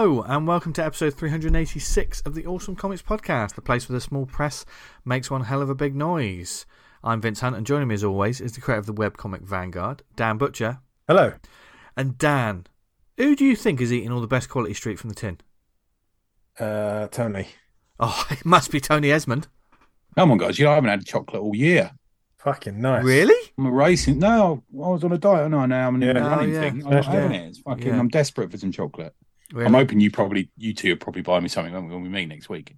Hello, and welcome to episode 386 of the Awesome Comics Podcast, the place where the small press makes one hell of a big noise. I'm Vince Hunt, and joining me as always is the creator of the webcomic Vanguard, Dan Butcher. Hello. And Dan, who do you think is eating all the best quality street from the tin? Uh, Tony. Oh, it must be Tony Esmond. Come on, guys. You know, I haven't had chocolate all year. Fucking nice. Really? I'm a racing. No, I was on a diet. No, now I'm in Yeah. a Oh, yeah. thing. I'm not Yeah. having it. It's fucking. Yeah. I'm desperate for some chocolate. Really? I'm hoping you probably, you two, will probably buy me something when we meet next week.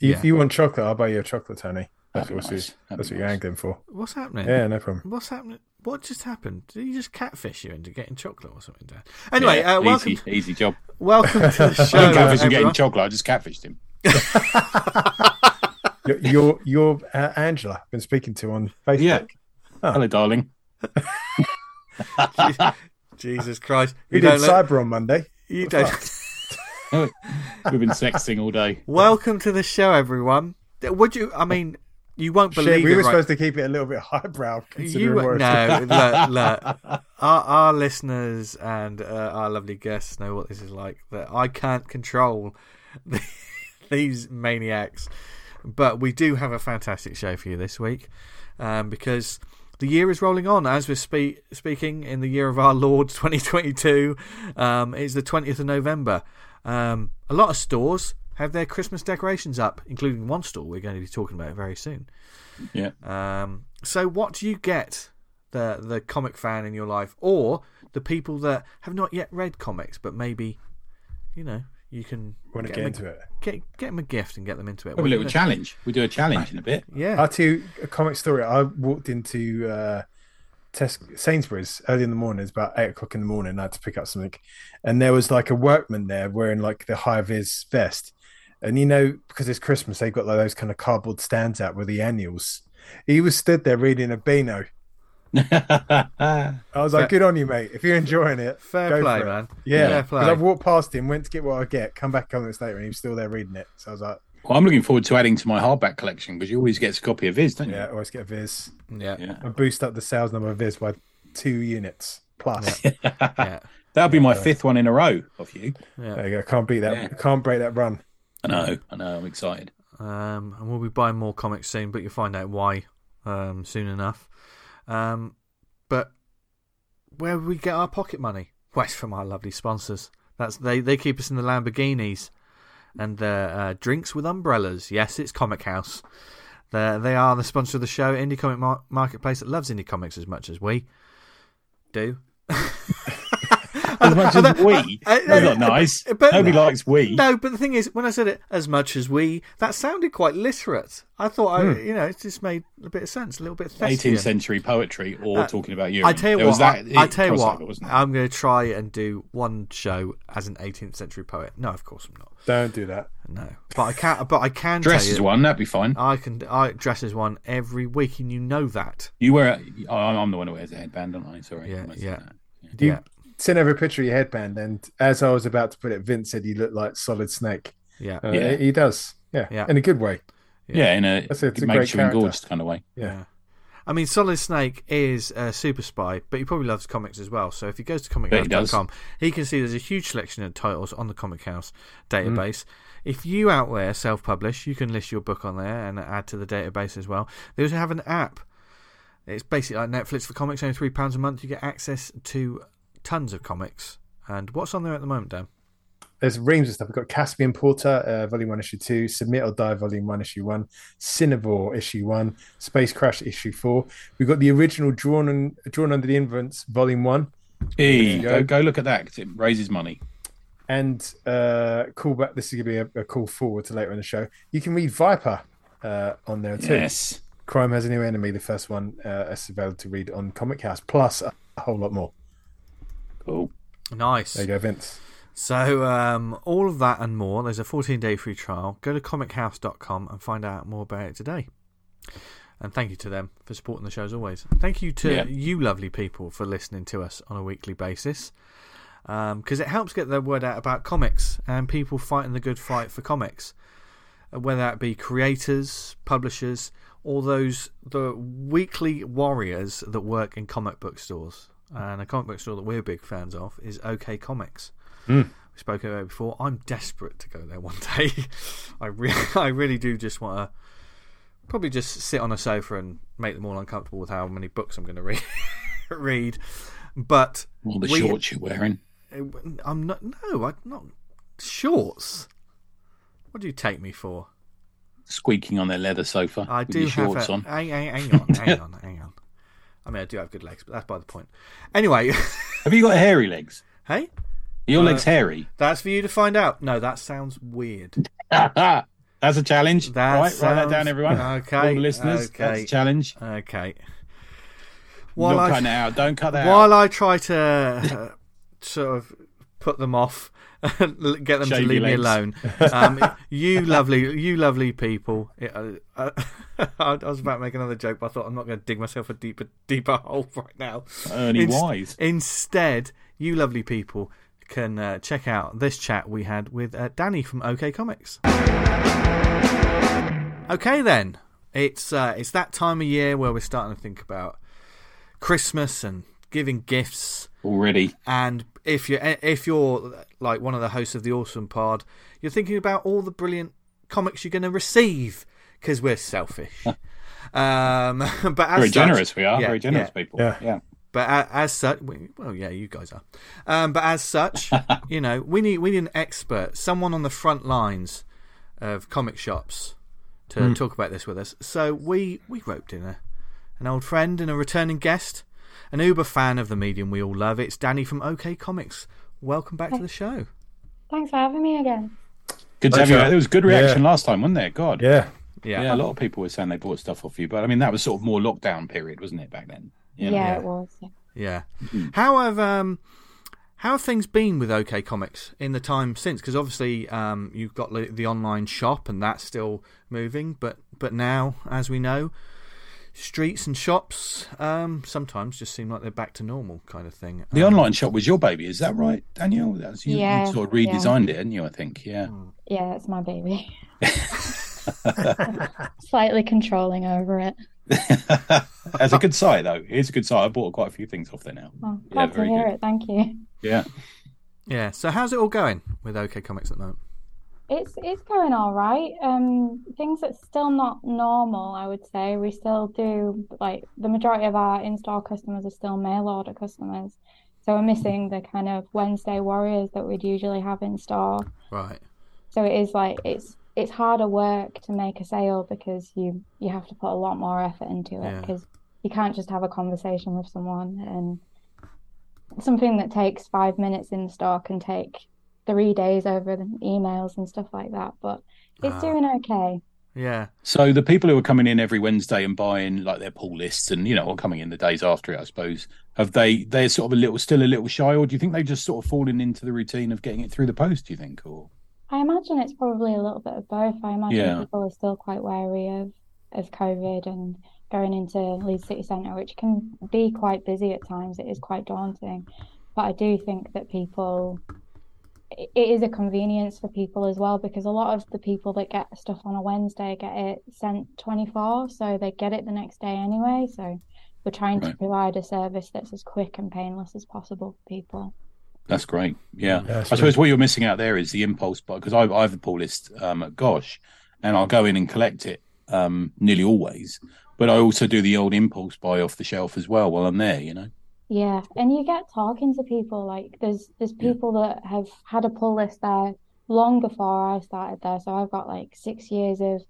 If Yeah. you want chocolate, I'll buy you a chocolate, Tony. That's, what nice. you, That'd that's be what you're nice. angling for. What's happening? Yeah, no problem. What's happening? What just happened? Did he just catfish you into getting chocolate or something, Dan? Anyway, Yeah, uh, welcome, easy, easy job. welcome to the I show. didn't catfish him getting chocolate. I just catfished him. You're, you're, you're uh, Angela. Been speaking to on Facebook. Yeah. Oh. Hello, darling. Jesus Christ! We You did don't. Let, cyber on Monday. You don't. We've been sexting all day. Welcome to the show, everyone. Would you? I mean, you won't Shit, believe we it. were right? supposed to keep it a little bit highbrow. Considering You where it's- no, look, look. Our, our listeners and uh, our lovely guests know what this is like. That I can't control these maniacs, but we do have a fantastic show for you this week um, because the year is rolling on as we're spe- speaking in the year of our Lord 2022. Um, it's the 20th of November. Um, a lot of stores have their Christmas decorations up, including one store we're going to be talking about very soon. Yeah. Um, so, what do you get the the comic fan in your life, or the people that have not yet read comics, but maybe, you know, you can Want to get get them into it? get get them a gift and get them into it. We have a little challenge. We do a challenge in a bit. Yeah, I'll tell you a comic story. I walked into uh, Tes- Sainsbury's early in the morning. It's about eight o'clock in the morning. I had to pick up something, and there was like a workman there wearing like the high vis vest. And you know, because it's Christmas, they've got like those kind of cardboard stands out with the annuals. He was stood there reading a Beano. I was like, "Good on you, mate. If you're enjoying it, fair go play, for it." man. Yeah, fair 'Cause play. I've walked past him, went to get what I get, come back a couple minutes later, and he was still there reading it. So I was like, well, I'm looking forward to adding to my hardback collection because you always get a copy of Viz, don't you? "Yeah, always get a Viz. Yeah, Yeah. I boost up the sales number of Viz by two units plus. yeah, That'll be my fifth one in a row of you. yeah. There you go. Can't beat that. Yeah. Can't break that run. I know. I know. I'm excited. Um, and we'll be buying more comics soon, but you'll find out why um, soon enough. Um, but where do we get our pocket money? Well, from our lovely sponsors. That's they. They keep us in the Lamborghinis and the uh, drinks with umbrellas. Yes, it's Comichaus. they they are the sponsor of the show, indie comic mar- marketplace that loves indie comics as much as we do. As much as we. I- That's not nice. but- Nobody likes we. No, but the thing is, when I said it as much as we, that sounded quite literate. I thought, I, you know, it just made a bit of sense, a little bit. 18th century poetry or Uh, talking about you. I tell you There what, was that I, I tell you what, wasn't I'm going to try and do one show as an 18th century poet. No, of course I'm not. Don't do that. No, but I can. But I can Dress as one, that'd be fine. I can. I dress as one every week, and you know that. You wear. I'm the one who wears a headband, aren't I? Sorry. Yeah, yeah. say that. You Yeah. Sent over a picture of your headband, and as I was about to put it, Vince said you look like Solid Snake. Yeah, Uh, Yeah. He does. Yeah. Yeah. In a good way. Yeah, in a, That's a- it's a it great makes you character. engorged kind of way. Yeah. I mean, Solid Snake is a super spy, but he probably loves comics as well. So if he goes to Bet he comichaus.com, he can see there's a huge selection of titles on the Comichaus Mm. database. If you out there self publish, you can list your book on there and add to the database as well. They also have an app. It's basically like Netflix for comics, only £3 a month. You get access to tons of comics. And what's on there at the moment, Dan? There's reams of stuff. We've got Caspian Porter, uh, Volume 1, Issue 2, Submit or Die, Volume 1, Issue 1, Cinnivore, Issue 1, Space Crash, Issue 4. We've got the original Drawn, and, drawn Under the Influence, Volume 1. Hey, you go. go. go look at that because it raises money. And uh, call back. This is going to be a, a call forward to later in the show. You can read Vyper uh, on there too. Yes. Crime Has a New Enemy, the first one, uh, is available to read on Comichaus, plus a, a whole lot more. Cool. Nice. There you go, Vince. So, um, all of that and more. There's a 14 day free trial. Go to comichaus.com and find out more about it today. And thank you to them for supporting the show as always. Thank you to Yeah. you, lovely people, for listening to us on a weekly basis. Because it helps get the word out about comics and people fighting the good fight for comics. Uh, Whether that be creators, publishers, or those the weekly warriors that work in comic book stores. And a comic book store that we're big fans of is OK Comics. Mm. we spoke about it before. I'm desperate to go there one day. I really, I really do just want to probably just sit on a sofa and make them all uncomfortable with how many books I'm going to read. read, but All the we- shorts you're wearing. I'm not. No, I'm not. Shorts. What do you take me for? Squeaking on their leather sofa I do have shorts a, on. Hang, hang, hang on, hang on, hang on. I mean, I do have good legs, but that's by the point. Anyway, Have you got hairy legs? hey, Are your Uh, legs hairy? that's for you to find out. No, that sounds weird. That's a challenge. That right, write that down, everyone. Okay, All the listeners, okay. that's a challenge. Okay. While Not I, cutting it out. Don't cut that while out. I try to uh, sort of put them off, get them to leave me alone, um, you lovely, you lovely people. Uh, uh, I was about to make another joke, but I thought I'm not going to dig myself a deeper, deeper hole right now. Ernie Inst- Wise. Instead, you lovely people can uh, check out this chat we had with uh, Danny from OK Comics. Okay, then it's uh, it's that time of year where we're starting to think about Christmas and giving gifts. Already. And if you're if you're like one of the hosts of the Awesome Pod, you're thinking about all the brilliant comics you're going to receive because we're selfish. um, but as Very such- generous we are. Yeah, Very generous yeah. people. Yeah. yeah. But a- as such, we- well, yeah, you guys are. Um, but as such, you know, we need we need an expert, someone on the front lines of comic shops, to talk about this with us. So we we roped in a an old friend and a returning guest, an uber fan of the medium we all love. It's Danny from OK Comics. Welcome back to the show. Thanks for having me again. Good to have you. Pleasure. There was good Yeah. reaction last time, wasn't there? God. Yeah. Yeah, Yeah, a lot of people were saying they bought stuff off you, but I mean that was sort of more lockdown period, wasn't it, back then? Yeah, You know? it was. Yeah. yeah. How have um how have things been with OK Comics in the time since? Because obviously um, you've got the, the online shop and that's still moving, but but now, as we know, streets and shops um, sometimes just seem like they're back to normal kind of thing. The Um, online shop was your baby, is that right, Danielle? That's you, Yeah, you sort of yeah. redesigned it, didn't you? I think, yeah. Yeah, it's my baby. Slightly controlling over it. That's a good site, though. It's a good site. I bought quite a few things off there now. Oh, Yeah, glad to hear good. it. Thank you. Yeah. yeah. So how's it all going with OK Comics at the moment? It's it's going all right. Um, things that's still not normal, I would say. We still do like the majority of our in-store customers are still mail order customers. So we're missing the kind of Wednesday warriors that we'd usually have in store. Right. So it is like it's it's harder work to make a sale because you you have to put a lot more effort into it Yeah. because you can't just have a conversation with someone and something that takes five minutes in the store can take three days over the emails and stuff like that. But it's Ah. doing okay. Yeah. So the people who are coming in every Wednesday and buying like their pull lists and you know, or coming in the days after it, I suppose, have they they're sort of a little still a little shy, or do you think they've just sort of fallen into the routine of getting it through the post, do you think? Or I imagine it's probably a little bit of both. I imagine Yeah. people are still quite wary of of COVID and going into Leeds City Centre, which can be quite busy at times. It is quite daunting. But I do think that people, it it is a convenience for people as well because a lot of the people that get stuff on a Wednesday get it sent 24, so they get it the next day anyway. So we're trying to provide a service that's as quick and painless as possible for people. That's great. Yeah. Yeah, I that's suppose what you're missing out there is the impulse buy because I, I have a pull list um, at Gosh and I'll go in and collect it um, nearly always. But I also do the old impulse buy off the shelf as well while I'm there, you know? Yeah, and you get talking to people like there's there's Yeah. people that have had a pull list there long before I started there, so I've got like six years of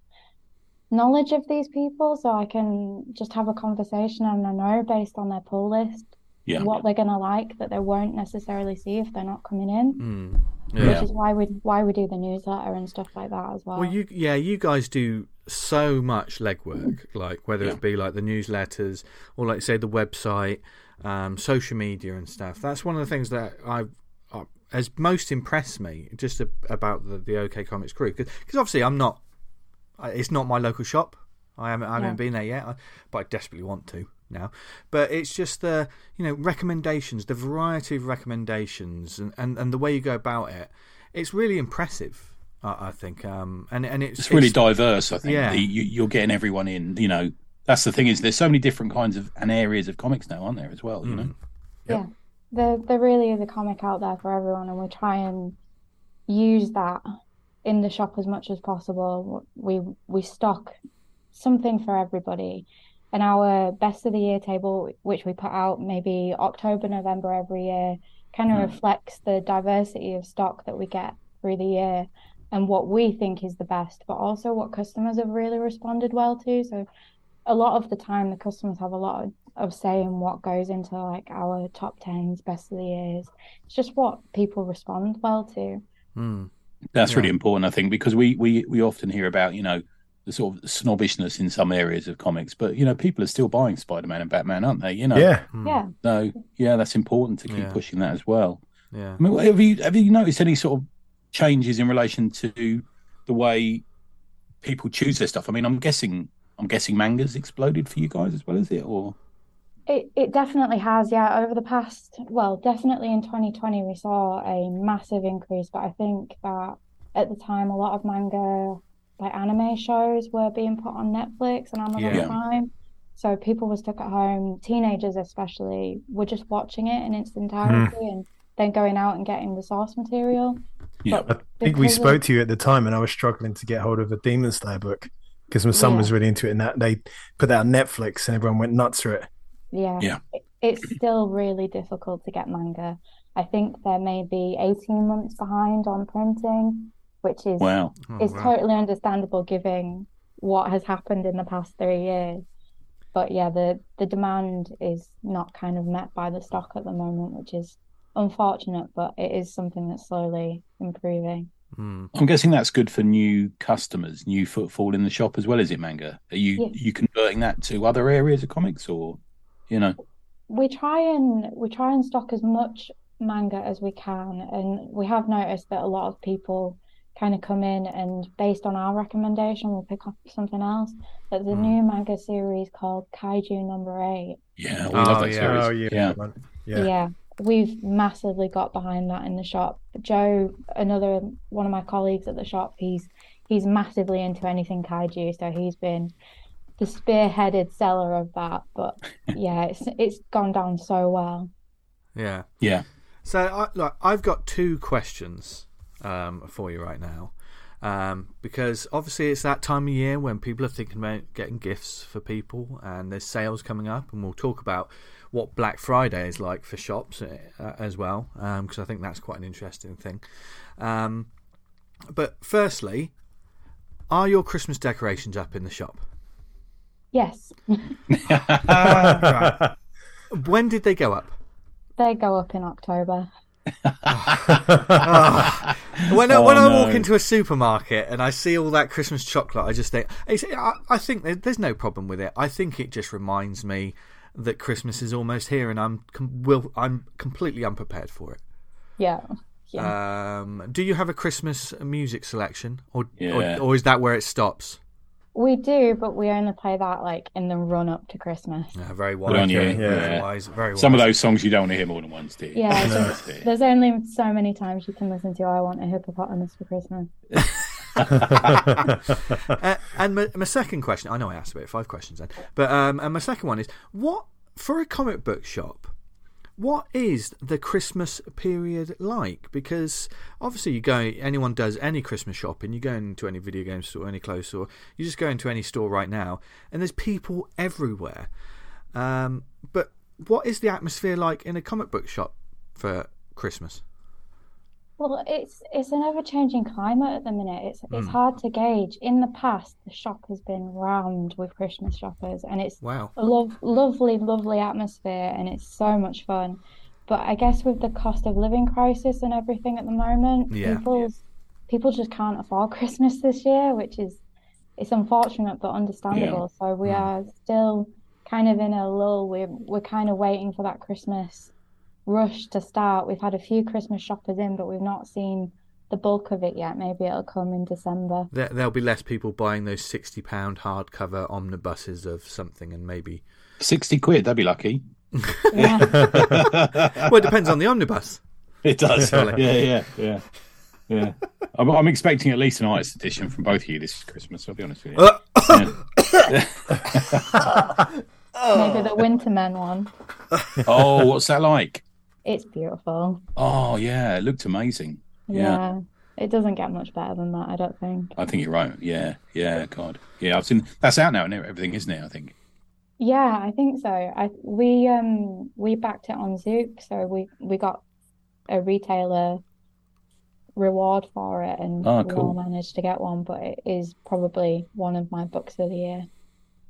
knowledge of these people, so I can just have a conversation and I know based on their pull list Yeah. what they're gonna like that they won't necessarily see if they're not coming in, Mm. which is why we why we do the newsletter and stuff like that as well. Well, you yeah, you guys do so much legwork, like whether Yeah. it be like the newsletters or like say the website, um, social media and stuff. That's one of the things that I uh, has most impressed me just a, about the, the OK Comics crew because obviously I'm not, it's not my local shop. I haven't, I haven't Yeah. been there yet, I, but I desperately want to now. But it's just the you know recommendations, the variety of recommendations, and, and, and the way you go about it. It's really impressive. I, I think, um, and and it's It's really diverse, I think. Yeah. The- you, you're getting everyone in, you know. That's the thing is there's so many different kinds of and areas of comics now, aren't there, as well, you know? Yeah, there there really is a comic out there for everyone, and we try and use that in the shop as much as possible. We we stock something for everybody. And our best of the year table, which we put out maybe October, November every year, kind of Mm. reflects the diversity of stock that we get through the year and what we think is the best, but also what customers have really responded well to. So a lot of the time the customers have a lot of, of say in what goes into like our top tens, best of the years. It's just what people respond well to. Hmm. That's Yeah. really important, I think, because we we we often hear about you know the sort of snobbishness in some areas of comics, but you know people are still buying Spider Man and Batman, aren't they? You know, Yeah. Hmm. Yeah. So yeah, that's important to keep Yeah. pushing that as well. Yeah. I mean, have you have you noticed any sort of changes in relation to the way people choose their stuff? I mean, I'm guessing I'm guessing manga's exploded for you guys as well, is it? Or It it definitely has, yeah. Over the past, well, definitely in 2020, we saw a massive increase. But I think that at the time, a lot of manga, like anime shows, were being put on Netflix and Amazon Yeah. Prime. So people were stuck at home, teenagers especially, were just watching it in its entirety hmm. and then going out and getting the source material. yeah, I think we Because of- spoke to you at the time, and I was struggling to get hold of a Demon Slayer book because my son Yeah. was really into it, and that they put that on Netflix, and everyone went nuts for it. Yeah. Yeah. It's still really difficult to get manga. I think they're maybe 18 months behind on printing, which is wow, Oh, is wow. totally understandable given what has happened in the past three years. But yeah, the the demand is not kind of met by the stock at the moment, which is unfortunate, but it is something that's slowly improving. Hmm. I'm guessing that's good for new customers, new footfall in the shop as well, is it? Manga? Are you Yeah. you converting that to other areas of comics, or you know? We try and we try and stock as much manga as we can, and we have noticed that a lot of people kind of come in and based on our recommendation, we'll pick up something else. There's a Mm. new manga series called Kaiju Number Eight. Yeah, we Oh, love that yeah. series. Oh yeah, yeah. that yeah. Yeah, we've massively got behind that in the shop. Joe, another one of my colleagues at the shop, he's he's massively into anything kaiju, so he's been the spearheaded seller of that. But yeah, it's it's gone down so well. Yeah. yeah. So, I, look, I've got two questions um, for you right now. Um, because obviously it's that time of year when people are thinking about getting gifts for people, and there's sales coming up, and we'll talk about what Black Friday is like for shops uh, as well, because I think that's quite an interesting thing. Um, but firstly, are your Christmas decorations up in the shop? Yes, When did they go up? they go up in October. When I, Oh, when I walk into a supermarket and I see all that Christmas chocolate, I just think I, I think there's no problem with it. I think it just reminds me that Christmas is almost here, and I'm com- will I'm completely unprepared for it. Yeah, yeah. Um, do you have a Christmas music selection, or, Yeah. or or is that where it stops? We do, but we only play that like in the run up to Christmas. Yeah, very Good wise. on you. Yeah. very wise. Very wise. Some of those songs you don't want to hear more than once, do you? Yeah, That's so nice to hear. there's only so many times you can listen to "I Want a Hippopotamus for Christmas." uh, and my, my second question, I know I asked about five questions then, but um, and my second one is what for a comic book shop. What is the Christmas period like? Because obviously, you go. Anyone does any Christmas shopping. You go into any video game store, any clothes store. You just go into any store right now, and there's people everywhere. Um, but what is the atmosphere like in a comic book shop for Christmas? Well, it's it's an ever-changing climate at the minute. It's Hmm. it's hard to gauge. In the past, the shop has been rammed with Christmas shoppers, and it's Wow. a lov lovely, lovely atmosphere, and it's so much fun. But I guess with the cost of living crisis and everything at the moment, Yeah. people's people just can't afford Christmas this year, which is it's unfortunate but understandable. So we are still kind of in a lull. We're we're kind of waiting for that Christmas rush to start. We've had a few Christmas shoppers in, but we've not seen the bulk of it yet. Maybe it'll come in December. There, there'll be less people buying those sixty pound hardcover omnibuses of something, and maybe. Sixty quid, that'd be lucky. Yeah. Well, it depends on the omnibus. It does. Surely. yeah, yeah, yeah, yeah. I'm, I'm expecting at least an artist edition from both of you this Christmas. I'll be honest with you. Uh, Yeah. Maybe the Wintermen one. Oh, what's that like? It's beautiful. Oh, yeah, it looked amazing. Yeah. Yeah. It doesn't get much better than that, I don't think. I think you're right. Yeah, yeah, God, yeah. I've seen that's out now and everything, isn't it? I think. Yeah, I think so. I we um we backed it on Zoop, so we we got a retailer reward for it, and Oh, we all managed to get one. But it is probably one of my books of the year.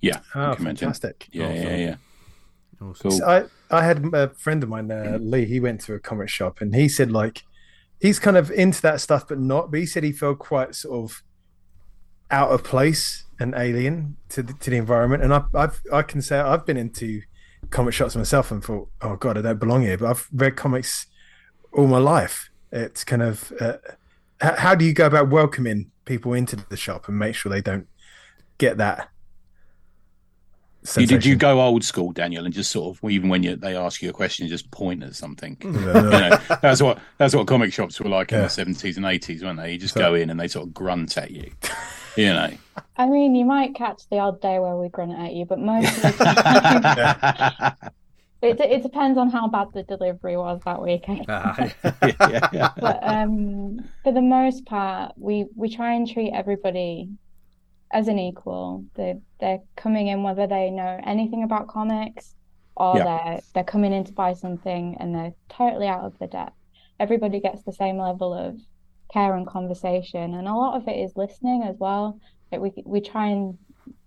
Yeah, Oh, I can imagine. fantastic. Yeah, yeah, yeah. Awesome. Cool. So I, I had a friend of mine, uh, Lee. He went to a comic shop and he said like he's kind of into that stuff, but not. But he said he felt quite sort of out of place and alien to the, to the environment. And I, I've I can say I've been into comic shops myself and thought, oh god, I don't belong here. But I've read comics all my life. It's kind of uh, how do you go about welcoming people into the shop and make sure they don't get that? You, did you go old school, Danielle, and just sort of even when you, they ask you a question, just point at something? Uh, you know, that's what that's what comic shops were like in the seventies and eighties, weren't they? You just So- go in and they sort of grunt at you. You know. I mean, you might catch the odd day where we grunt at you, but most of the time, it it depends on how bad the delivery was that week. I Ah, yeah, yeah. But um, for the most part, we we try and treat everybody as an equal. They they're coming in whether they know anything about comics or Yeah. they're they're coming in to buy something and they're totally out of the depth. Everybody gets the same level of care and conversation, and a lot of it is listening as well. That we we try and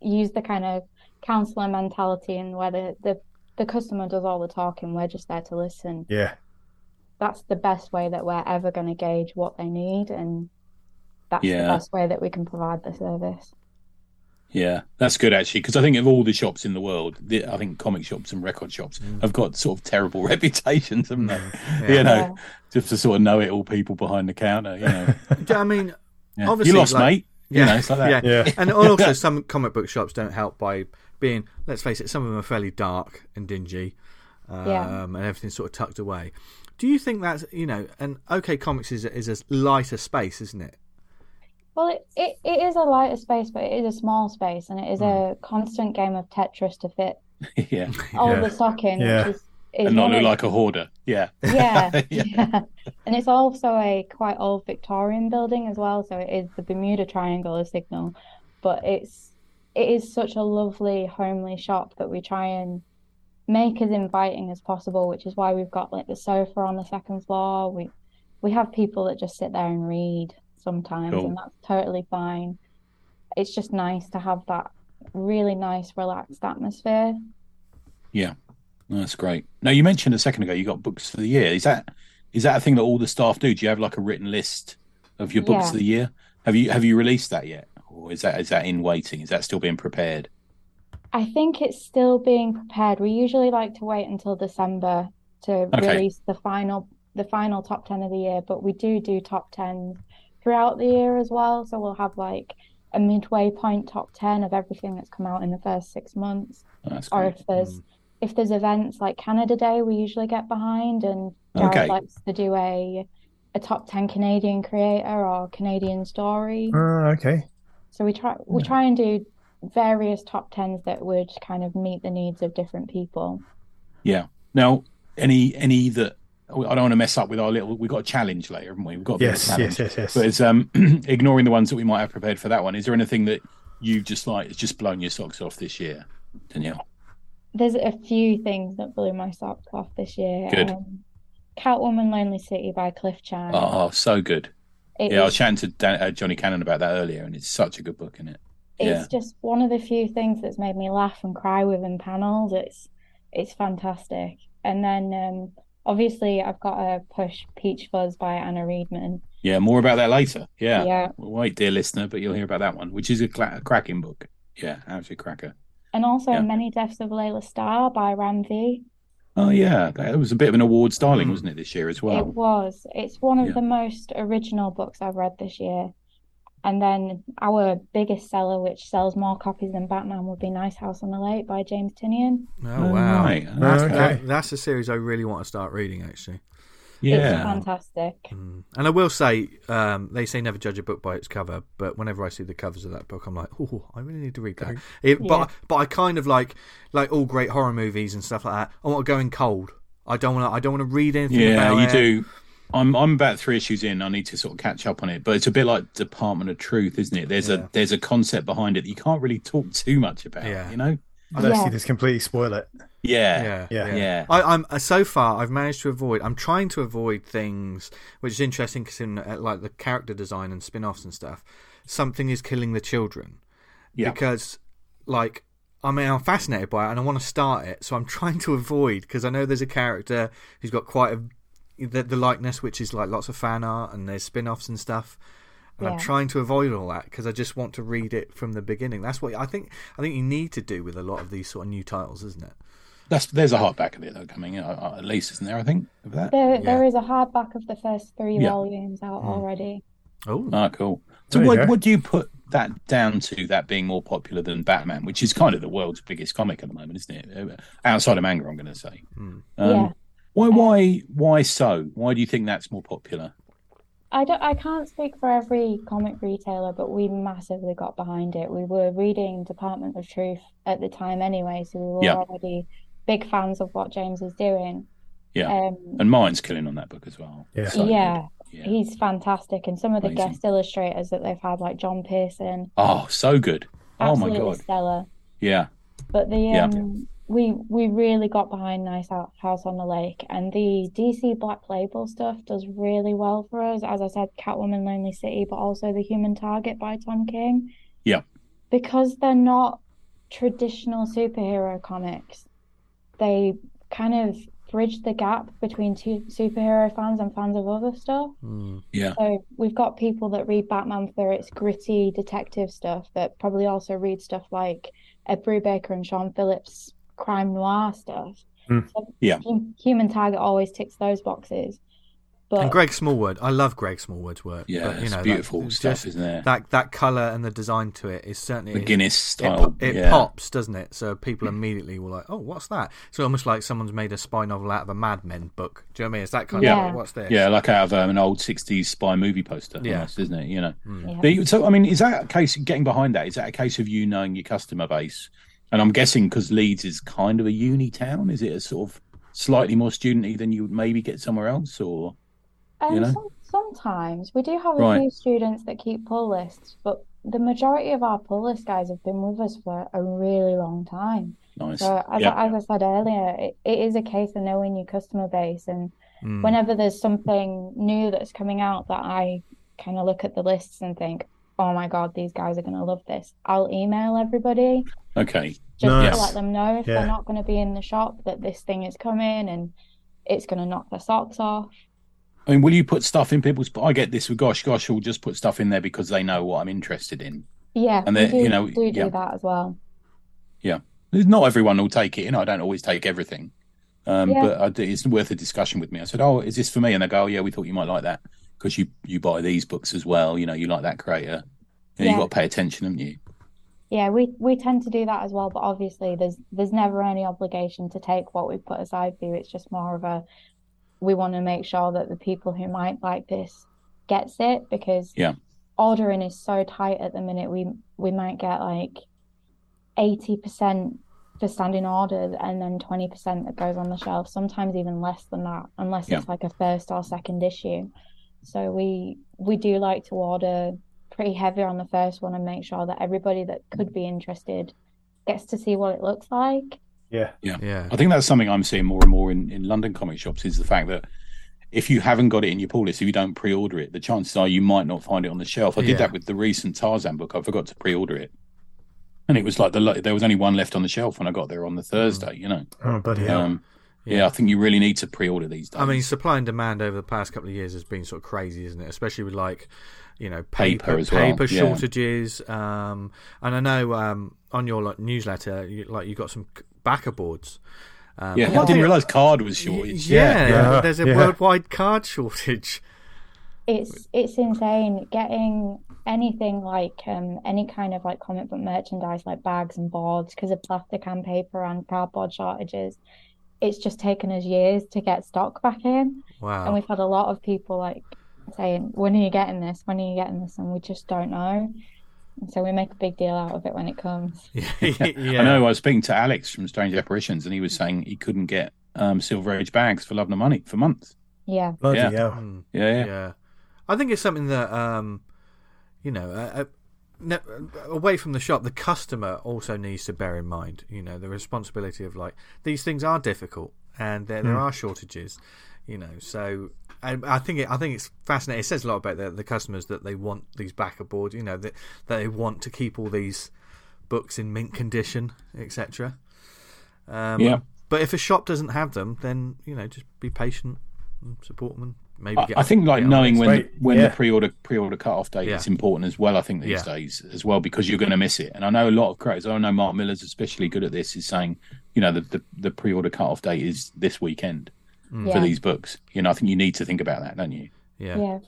use the kind of counselor mentality and where the, the the customer does all the talking, we're just there to listen yeah. that's the best way that we're ever going to gauge what they need and that's Yeah. the best way that we can provide the service Yeah, that's good actually, because I think of all the shops in the world, the, I think comic shops and record shops have got sort of terrible reputations, haven't they? Yeah. You know, Yeah. just to sort of know it all people behind the counter. You know, Do you- I mean, Yeah. Obviously, you lost, like- mate. You know, it's like that. Yeah. Yeah. and also some comic book shops don't help by being, let's face it, some of them are fairly dark and dingy, um, Yeah. and everything's sort of tucked away. Do you think that's you know, and OK Comics is a, is a lighter space, isn't it? Well it, it, it is a lighter space but it is a small space and it is a mm. constant game of tetris to fit yeah, all Yeah. the stock in Yeah. which is, is and not one look like a hoarder. Yeah, yeah, Yeah. yeah. And it's also a quite old Victorian building as well, so it is the Bermuda Triangle of Signal. But it's it is such a lovely, homely shop that we try and make as inviting as possible, which is why we've got like the sofa on the second floor. We we have people that just sit there and read sometimes, Cool. and that's totally fine. It's just nice to have that really nice, relaxed atmosphere. Yeah. That's great. Now you mentioned a second ago you got books for the year. Is that is that a thing that all the staff do? Do you have like a written list of your books Yeah. of the year? Have you have you released that yet, or is that is that in waiting? Is that still being prepared? I think it's still being prepared. We usually like to wait until December to Okay. release the final the final top 10 of the year, but we do do top 10s throughout the year as well. So we'll have like a midway point top 10 of everything that's come out in the first six months. Oh, Or great. if there's mm. if there's events like Canada Day, we usually get behind and Jared Okay. likes to do a a top 10 Canadian creator or Canadian story. Oh, okay. So we try we try and do various top tens that would kind of meet the needs of different people. Yeah. Now, any any that I don't want to mess up with our little. We've got a challenge later, haven't we? We've got a bit of a Yes, challenge. yes, yes, yes. But it's um ignoring the ones that we might have prepared for that one. Is there anything that you've just like? It's just blown your socks off this year, Danielle. There's a few things that blew my socks off this year. Good. Um, Catwoman Lonely City by Cliff Chiang. Oh, so good. It Yeah, I was is- chatting to Dan, uh, Johnny Cannon about that earlier, and it's such a good book, isn't it? Yeah. it's just one of the few things that's made me laugh and cry within panels. It's it's fantastic. And then um, obviously I've got to push Peach Fuzz by Anna Readman. Yeah, more about that later. Yeah. Yeah. Well, wait, dear listener, but you'll hear about that one, which is a, cla- a cracking book. Yeah, absolute cracker. And also Yeah. Many Deaths of Layla Starr by Ram V. Oh yeah, that was a bit of an awards darling, Mm. wasn't it, this year as well? It was. It's one of Yeah. the most original books I've read this year. And then our biggest seller, which sells more copies than Batman, would be Nice House on the Lake by James Tynion. Oh wow, right. That's, Okay. that- that's a series I really want to start reading actually. It's Yeah. fantastic. Mm. And I will say, um, they say never judge a book by its cover, but whenever I see the covers of that book, I'm like, oh, I really need to read that. It, Yeah. But but I kind of like like all great horror movies and stuff like that. I want to go in cold. I don't want to. I don't want to read anything Yeah, about you it. do. I'm I'm about three issues in. I need to sort of catch up on it, but it's a bit like Department of Truth, isn't it? There's Yeah. a there's a concept behind it that you can't really talk too much about. Yeah. You know? Unless Yeah. you just completely spoil it. Yeah. Yeah, Yeah. Yeah. I, I'm uh, so far. I've managed to avoid. I'm trying to avoid things which is interesting because in uh, like the character design and spin-offs and stuff, something is killing the children. Yeah. Because, like, I mean, I'm fascinated by it and I want to start it, so I'm trying to avoid because I know there's a character who's got quite a the, the likeness, which is like lots of fan art and there's spin-offs and stuff. And I'm trying to avoid all that because I just want to read it from the beginning. That's what I think. I think you need to do with a lot of these sort of new titles, isn't it? That's there's a hardback of it though coming in, uh, at least, isn't there? I think of that. There, Yeah. there is a hardback of the first three Yeah. volumes out Mm. already. Oh, Ah, cool. So what what do you put that down to? That being more popular than Batman, which is kind of the world's biggest comic at the moment, isn't it? Uh, Outside of manga, I'm going to say. Hmm. Um, Yeah. Why why why so? Why do you think that's more popular? I don't, I can't speak for every comic retailer, but we massively got behind it. We were reading Department of Truth at the time anyway, so we were Yeah. already big fans of what James is doing. Yeah. Um, And mine's killing on that book as well. Yeah. So yeah. Yeah. he's fantastic, and some of the Amazing. guest illustrators that they've had, like John Pearson, Oh, so good. Oh my absolutely god. stellar. Yeah. But the Yeah. We we really got behind Nice House on the Lake, and the DC Black Label stuff does really well for us. As I said, Catwoman, Lonely City, but also The Human Target by Tom King. Yeah. Because they're not traditional superhero comics, they kind of bridge the gap between two superhero fans and fans of other stuff. Hmm. Yeah. So we've got people that read Batman for its gritty detective stuff that probably also read stuff like Ed Brubaker and Sean Phillips crime noir stuff. Hmm. So Yeah. Human Target always ticks those boxes. But And Greg Smallwood, I love Greg Smallwood's work. Yeah. but, you it's know, beautiful it's stuff, just isn't there? that that color and the design to it is certainly the it- Guinness style. po- it yeah. pops, doesn't it? So people immediately were like, "Oh, what's that?" So almost like someone's made a spy novel out of a Mad Men book. Do you know what I mean? It's that kind Yeah. of like, what's this? Yeah, like out of um, an old '60s spy movie poster, Yeah. almost, isn't it? You know. yeah. But so, I mean, is that a case getting behind that? Is that a case of you knowing your customer base? And I'm guessing because Leeds is kind of a uni town, is it a sort of slightly more studenty than you would maybe get somewhere else? Or And you know? some, sometimes we do have a Right. few students that keep pull lists, but the majority of our pull list guys have been with us for a really long time. nice, So as, yeah, I, as I said earlier, it, it is a case of knowing your customer base and Mm. whenever there's something new that's coming out that I kind of look at the lists and think, oh my God, these guys are going to love this, I'll email everybody okay, just Nice. to let them know if Yeah. they're not going to be in the shop that this thing is coming and it's going to knock their socks off. I mean, will you put stuff in people's? I get this with Gosh. Gosh will just put stuff in there because they know what I'm interested in. Yeah, And we then, do, you know, do do that as well. Yeah, not everyone will take it. You know, I don't always take everything. Um, Yeah. But I, it's worth a discussion with me. I said, "Oh, is this for me?" And they go, "Oh, yeah, we thought you might like that because you you buy these books as well. You know, you like that creator. You know, Yeah. you got to pay attention, haven't you?" Yeah, we we tend to do that as well, but obviously there's there's never any obligation to take what we put aside for you. It's just more of a we want to make sure that the people who might like this gets it because Yeah. ordering is so tight at the minute. We we might get like 80% for standing order and then 20% that goes on the shelf, sometimes even less than that, unless Yeah. it's like a first or second issue. So we we do like to order pretty heavy on the first one and make sure that everybody that could be interested gets to see what it looks like. Yeah. yeah, Yeah. I think that's something I'm seeing more and more in, in London comic shops is the fact that if you haven't got it in your pull list, if you don't pre-order it, the chances are you might not find it on the shelf. I Yeah. did that with the recent Tarzan book. I forgot to pre-order it, and it was like the there was only one left on the shelf when I got there on the hmm. Thursday. You know, Oh, bloody um, hell. Yeah. I think you really need to pre-order these days. I mean, supply and demand over the past couple of years has been sort of crazy, isn't it? Especially with like, you know, paper Paper as well, paper yeah. shortages. Um, and I know um, on your like, newsletter, you, like you got some backer boards. Um, yeah, but I didn't realize card was Y- shortage. Yeah, Yeah. there's a Yeah. worldwide card shortage. It's it's insane getting anything like um any kind of like comic book merchandise like bags and boards because of plastic and paper and cardboard shortages. It's just taken us years to get stock back in. And we've had a lot of people like saying, When are you getting this? When are you getting this? And we just don't know. And so we make a big deal out of it when it comes. yeah. I know. I was speaking to Alex from Strange Apparitions, and he was saying he couldn't get um, Silver Age bags for love nor money for months. Yeah. Bloody Yeah. hell. Yeah, yeah. Yeah, I think it's something that um, you know, away from the shop, the customer also needs to bear in mind. You know, the responsibility of like these things are difficult and there there are shortages. You know, so I, I think it, I think it's fascinating. It says a lot about the, the customers that they want these back aboard. You know, that, that they want to keep all these books in mint condition, etc. Um, Yeah. But if a shop doesn't have them, then you know, just be patient and support them. And maybe I, get I think like get knowing when Wait, when yeah. the pre-order pre-order cut-off date Yeah. is important as well. I think these Yeah. days as well because you're going to miss it. And I know a lot of creators. I know Mark Millar's especially good at this. Is saying you know the the, the pre-order cut-off date is this weekend mm. for Yeah. these books. You know I think you need to think about that, don't you? yeah. Yeah.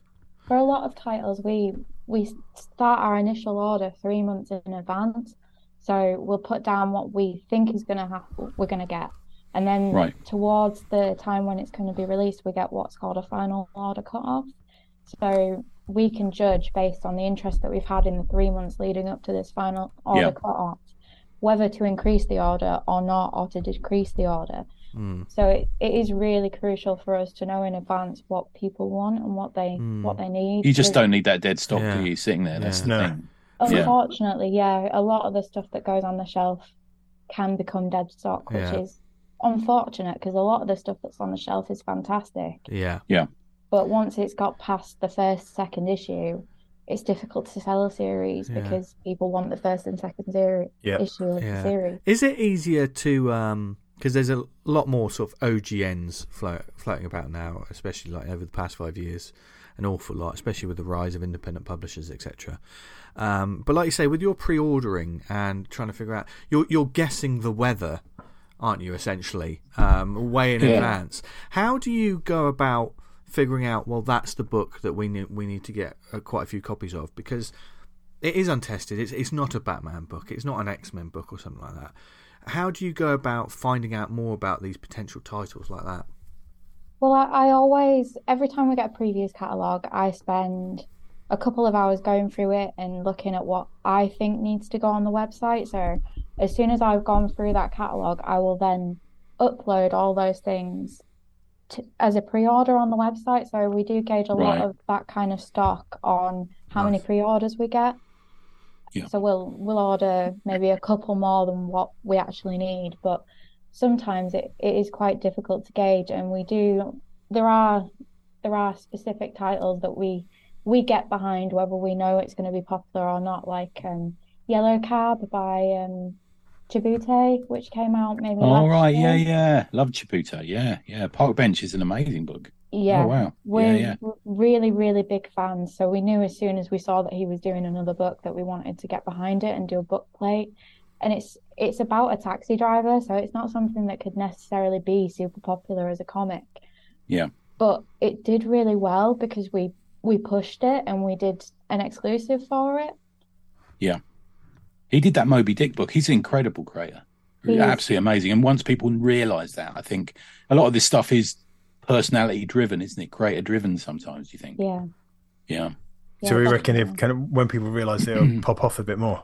For a lot of titles, we we start our initial order three months in advance. So we'll put down what we think is gonna happen, we're gonna get, and then Right. towards the time when it's going to be released, we get what's called a final order cutoff. So we can judge based on the interest that we've had in the three months leading up to this final order Yeah. cutoff, whether to increase the order or not, or to decrease the order. Mm. So it, it is really crucial for us to know in advance what people want and what they Mm. what they need. You just don't need that dead stock, Yeah. do you? Sitting there, that's Yeah. the No. thing. Yeah. Unfortunately, yeah, a lot of the stuff that goes on the shelf can become dead stock, which Yeah. is unfortunate because a lot of the stuff that's on the shelf is fantastic. Yeah. Yeah. But once it's got past the first, second issue, it's difficult to sell a series Yeah. because people want the first and second seri Yeah. issue of Yeah. the series. Is it easier to um because there's a lot more sort of OGNs float, floating about now, especially like over the past five years, an awful lot, especially with the rise of independent publishers, etc. Um, but like you say, with your pre-ordering and trying to figure out, you're you're guessing the weather, aren't you? Essentially, um, way in Yeah. advance. How do you go about figuring out? Well, that's the book that we need we need to get uh, quite a few copies of because it is untested. It's it's not a Batman book. It's not an X Men book or something like that. How do you go about finding out more about these potential titles like that? Well, I, I always, every time we get a previous catalogue, I spend a couple of hours going through it and looking at what I think needs to go on the website. So as soon as I've gone through that catalogue, I will then upload all those things to, as a pre-order on the website. So we do gauge a lot of that kind of stock on how many pre-orders we get. Yeah. So we'll we'll order maybe a couple more than what we actually need, but sometimes it, it is quite difficult to gauge and we do there are there are specific titles that we we get behind whether we know it's going to be popular or not like um Yellow Cab by um Chabouté which came out maybe All right, yeah, yeah. Love Chabouté, yeah, yeah. Park Bench is an amazing book. Yeah. Oh wow, We're yeah, yeah. really, really big fans. So we knew as soon as we saw that he was doing another book that we wanted to get behind it and do a book plate. And it's it's about a taxi driver, so it's not something that could necessarily be super popular as a comic. Yeah. But it did really well because we we pushed it and we did an exclusive for it. Yeah. He did that Moby Dick book. He's an incredible creator. He is. Absolutely amazing. And once people realise that, I think a lot of this stuff is personality driven, isn't it? Creator driven sometimes, you think? Yeah. Yeah. So Yeah, we reckon if kind of when people realise it'll pop off a bit more.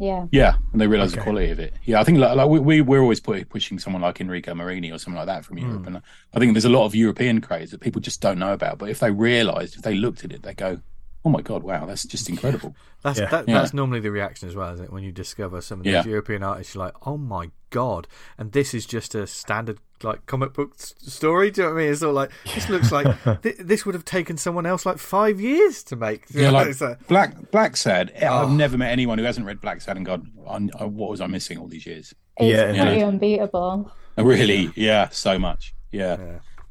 Yeah. Yeah, and they realise the quality of it. Yeah, I think like, like we, we we're always pu- pushing someone like Enrico Marini or something like that from Europe, hmm. and I think there's a lot of European creators that people just don't know about. But if they realised, if they looked at it, they go, "Oh my god, wow, that's just incredible." That's Yeah. that, Yeah. that's normally the reaction as well, isn't it? When you discover some of these Yeah. European artists, you're like, "Oh my god!" And this is just a standard like comic book s- story. Do you know what I mean? It's all like this looks like th- this would have taken someone else like five years to make. Yeah, like It's a- Black Blacksad. Oh. I've ah. never met anyone who hasn't read Blacksad and gone, I, I, uh, "What was I missing all these years?" It's Yeah, pretty oh, yeah. unbeatable. Really, yeah, so much. Yeah,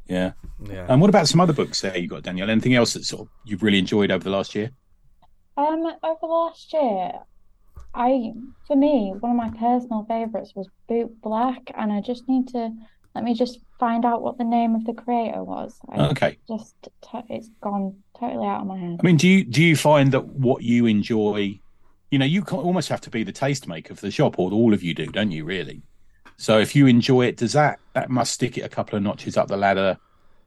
yeah, yeah. yeah. And what about some other books there you got, Danielle? Anything else that sort of you've really enjoyed over the last year? Um, over the last year, I, for me, one of my personal favorites was Boot Black, and I just need to let me just find out what the name of the creator was. I Okay. just t it's gone totally out of my head. I mean, do you do you find that what you enjoy, you know, you can almost have to be the tastemaker for the shop, or all of you do, don't you? Really. So if you enjoy it, does that that must stick it a couple of notches up the ladder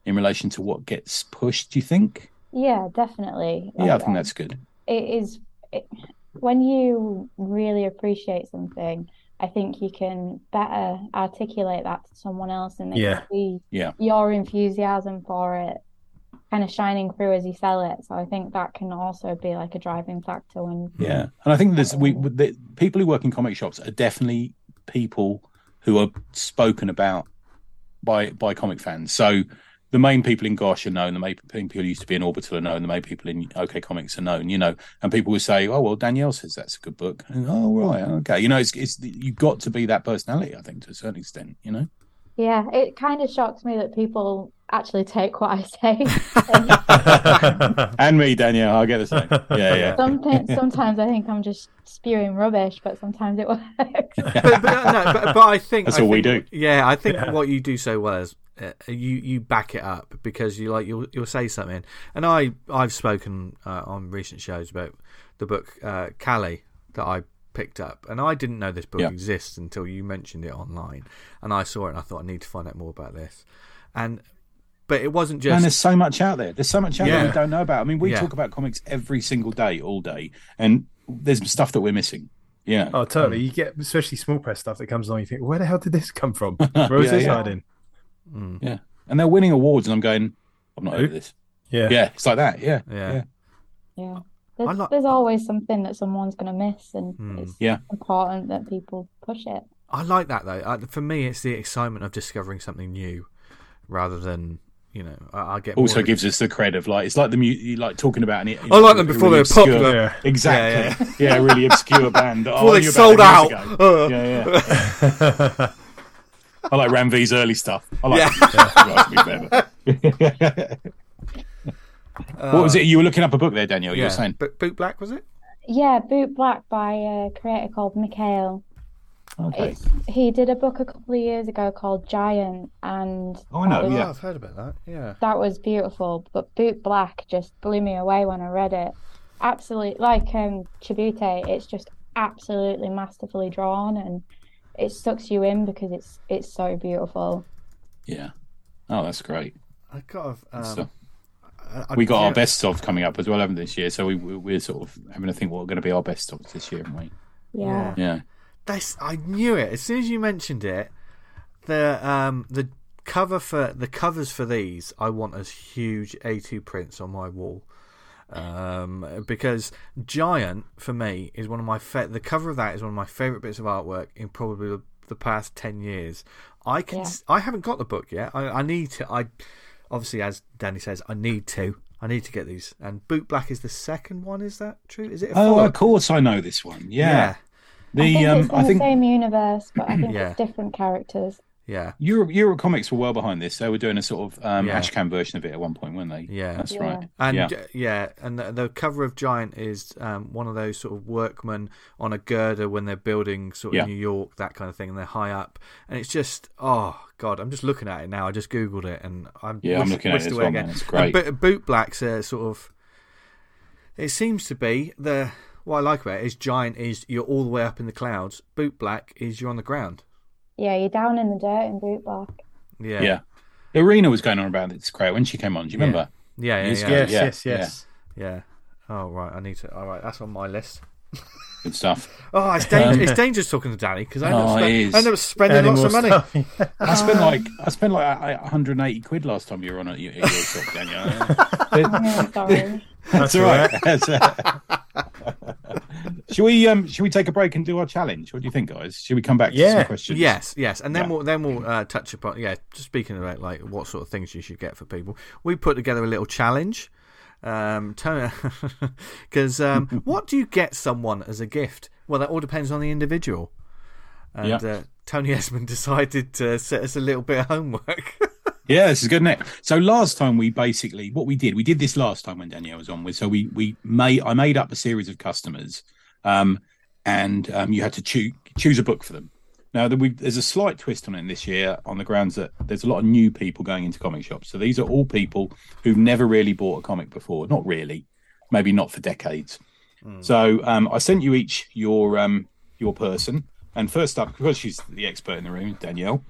in relation to what gets pushed? Do you think? Yeah, definitely. Yeah, I think um, that's good. it is it, when you really appreciate something. I think you can better articulate that to someone else, and they Yeah. can see Yeah. your enthusiasm for it kind of shining through as you sell it. So I think that can also be like a driving factor when Yeah, and I think there's we the people who work in comic shops are definitely people who are spoken about by by comic fans. So the main people in Gosh are known, the main people who used to be in Orbital are known, the main people in OK Comics are known. You know, and people will say, "Oh well, Danielle says that's a good book." And, oh right, okay. You know, it's it's you've got to be that personality. I think to a certain extent. You know. Yeah, it kind of shocks me that people actually take what I say. and me, Danielle, I'll get the same. Yeah, yeah. Sometimes, sometimes I think I'm just spewing rubbish, but sometimes it works. but, but, no, but, but I think that's I all think, we do. Yeah, I think yeah. what you do so well is uh, you you back it up because you like you'll you'll say something. And I I've spoken uh, on recent shows about the book uh, Callie that I picked up, and I didn't know this book Yeah. exists until you mentioned it online, and I saw it and I thought I need to find out more about this, and but it wasn't just. And there's so much out there. There's so much out there we don't know about. I mean, we Yeah. talk about comics every single day, all day, and there's stuff that we're missing. Yeah. Oh, totally. You get especially small press stuff that comes along. You think, where the hell did this come from? Where was Yeah, this yeah. hiding? Mm, And they're winning awards, and I'm going, I'm not Who? over this. Yeah. Yeah, it's like that. Yeah. yeah. Yeah. There's, I like- there's always something that someone's going to miss, and Hmm. it's Yeah. important that people push it. I like that though. For me, it's the excitement of discovering something new, rather than you know. I, I get Also more gives us the cred of like it's like the mu- you like talking about an. I like them before they were popular. Yeah. Exactly. Yeah, really obscure band. Before I they sold out. years. Uh. Yeah, yeah. I like Ram V's early stuff. I like. Yeah. Yeah. what was it? You were looking up a book there, Daniel. You were saying. But Boot Black was it? Yeah, Boot Black by a creator called Mikaël. Okay. It's, he did a book a couple of years ago called Giant, and Oh, I know. was- Yeah. I've heard about that. Yeah. that was beautiful. But Boot Black just blew me away when I read it. Absolutely, like um, Chabouté, it's just absolutely masterfully drawn, and it sucks you in because it's it's so beautiful. Yeah. Oh, that's great. I got. Um, So- I, I, we got our best of coming up as well, haven't we, this year? So we, we we're sort of having to think what are going to be our best of this year, haven't we? Yeah, Yeah. That's, I knew it as soon as you mentioned it. The um the cover for the covers for these I want as huge A2 prints on my wall. Um, because Giant for me is one of my fa- the cover of that is one of my favorite bits of artwork in probably the, the past ten years. I can Yeah. s I haven't got the book yet. I, I need to. I obviously as Danny says, I need to. I need to get these. And Boot Black is the second one. Is that true? Is it? A Oh, follow- of course I know this one. Yeah. I think The um, it's in I the think same universe, but I think Yeah. it's different characters. yeah. Euro Euro Comics were well behind this. They were doing a sort of um, Yeah. Ashcan version of it at one point, weren't they? Yeah. That's Yeah. right. And Yeah. yeah, yeah and the, the cover of Giant is um, one of those sort of workmen on a girder when they're building sort of Yeah. New York, that kind of thing, and they're high up. And it's just, oh god, I'm just looking at it now. I just googled it, and I'm Yeah, I'm looking at it as well, again. man. It's great. Bo- Boot Black's uh, sort of. It seems to be the what I like about it is Giant is you're all the way up in the clouds. Boot Black is you're on the ground. Yeah, you're down in the dirt in Boot Black. Yeah, Yeah. Irina was going on about this crowd when she came on. Do you remember? yeah, yeah, Yes, yeah. Yes, Yeah, yes, yes. yeah. Oh right, I need to. All right, that's on my list. Good stuff. Oh, it's, dang- Um, it's dangerous talking to Danny because I, end up Oh, spe- I end up spending Any lots of money. I spent like I spent like a- a 180 quid last time you were on at your, your shop, Daniel. I'm sorry. That's all right. That's, uh, we um shall we take a break and do our challenge? What do you think, guys? Should we come back to Yeah. some questions? Yes, yes, and then Yeah. we'll then we'll uh, touch upon yeah. Just speaking about like what sort of things you should get for people, we put together a little challenge. Um, Tony, because um, what do you get someone as a gift? Well, that all depends on the individual. And Yeah. uh, Tony Esmond decided to set us a little bit of homework. Yeah, this is good, isn't it? So last time we basically what we did, we did this last time when Danielle was on with. So we we made I made up a series of customers, um, and um, you had to choose choose a book for them. Now there's a slight twist on it this year on the grounds that there's a lot of new people going into comic shops. So these are all people who've never really bought a comic before, not really, maybe not for decades. So um, I sent you each your um, your person, and first up, because she's the expert in the room, Danielle.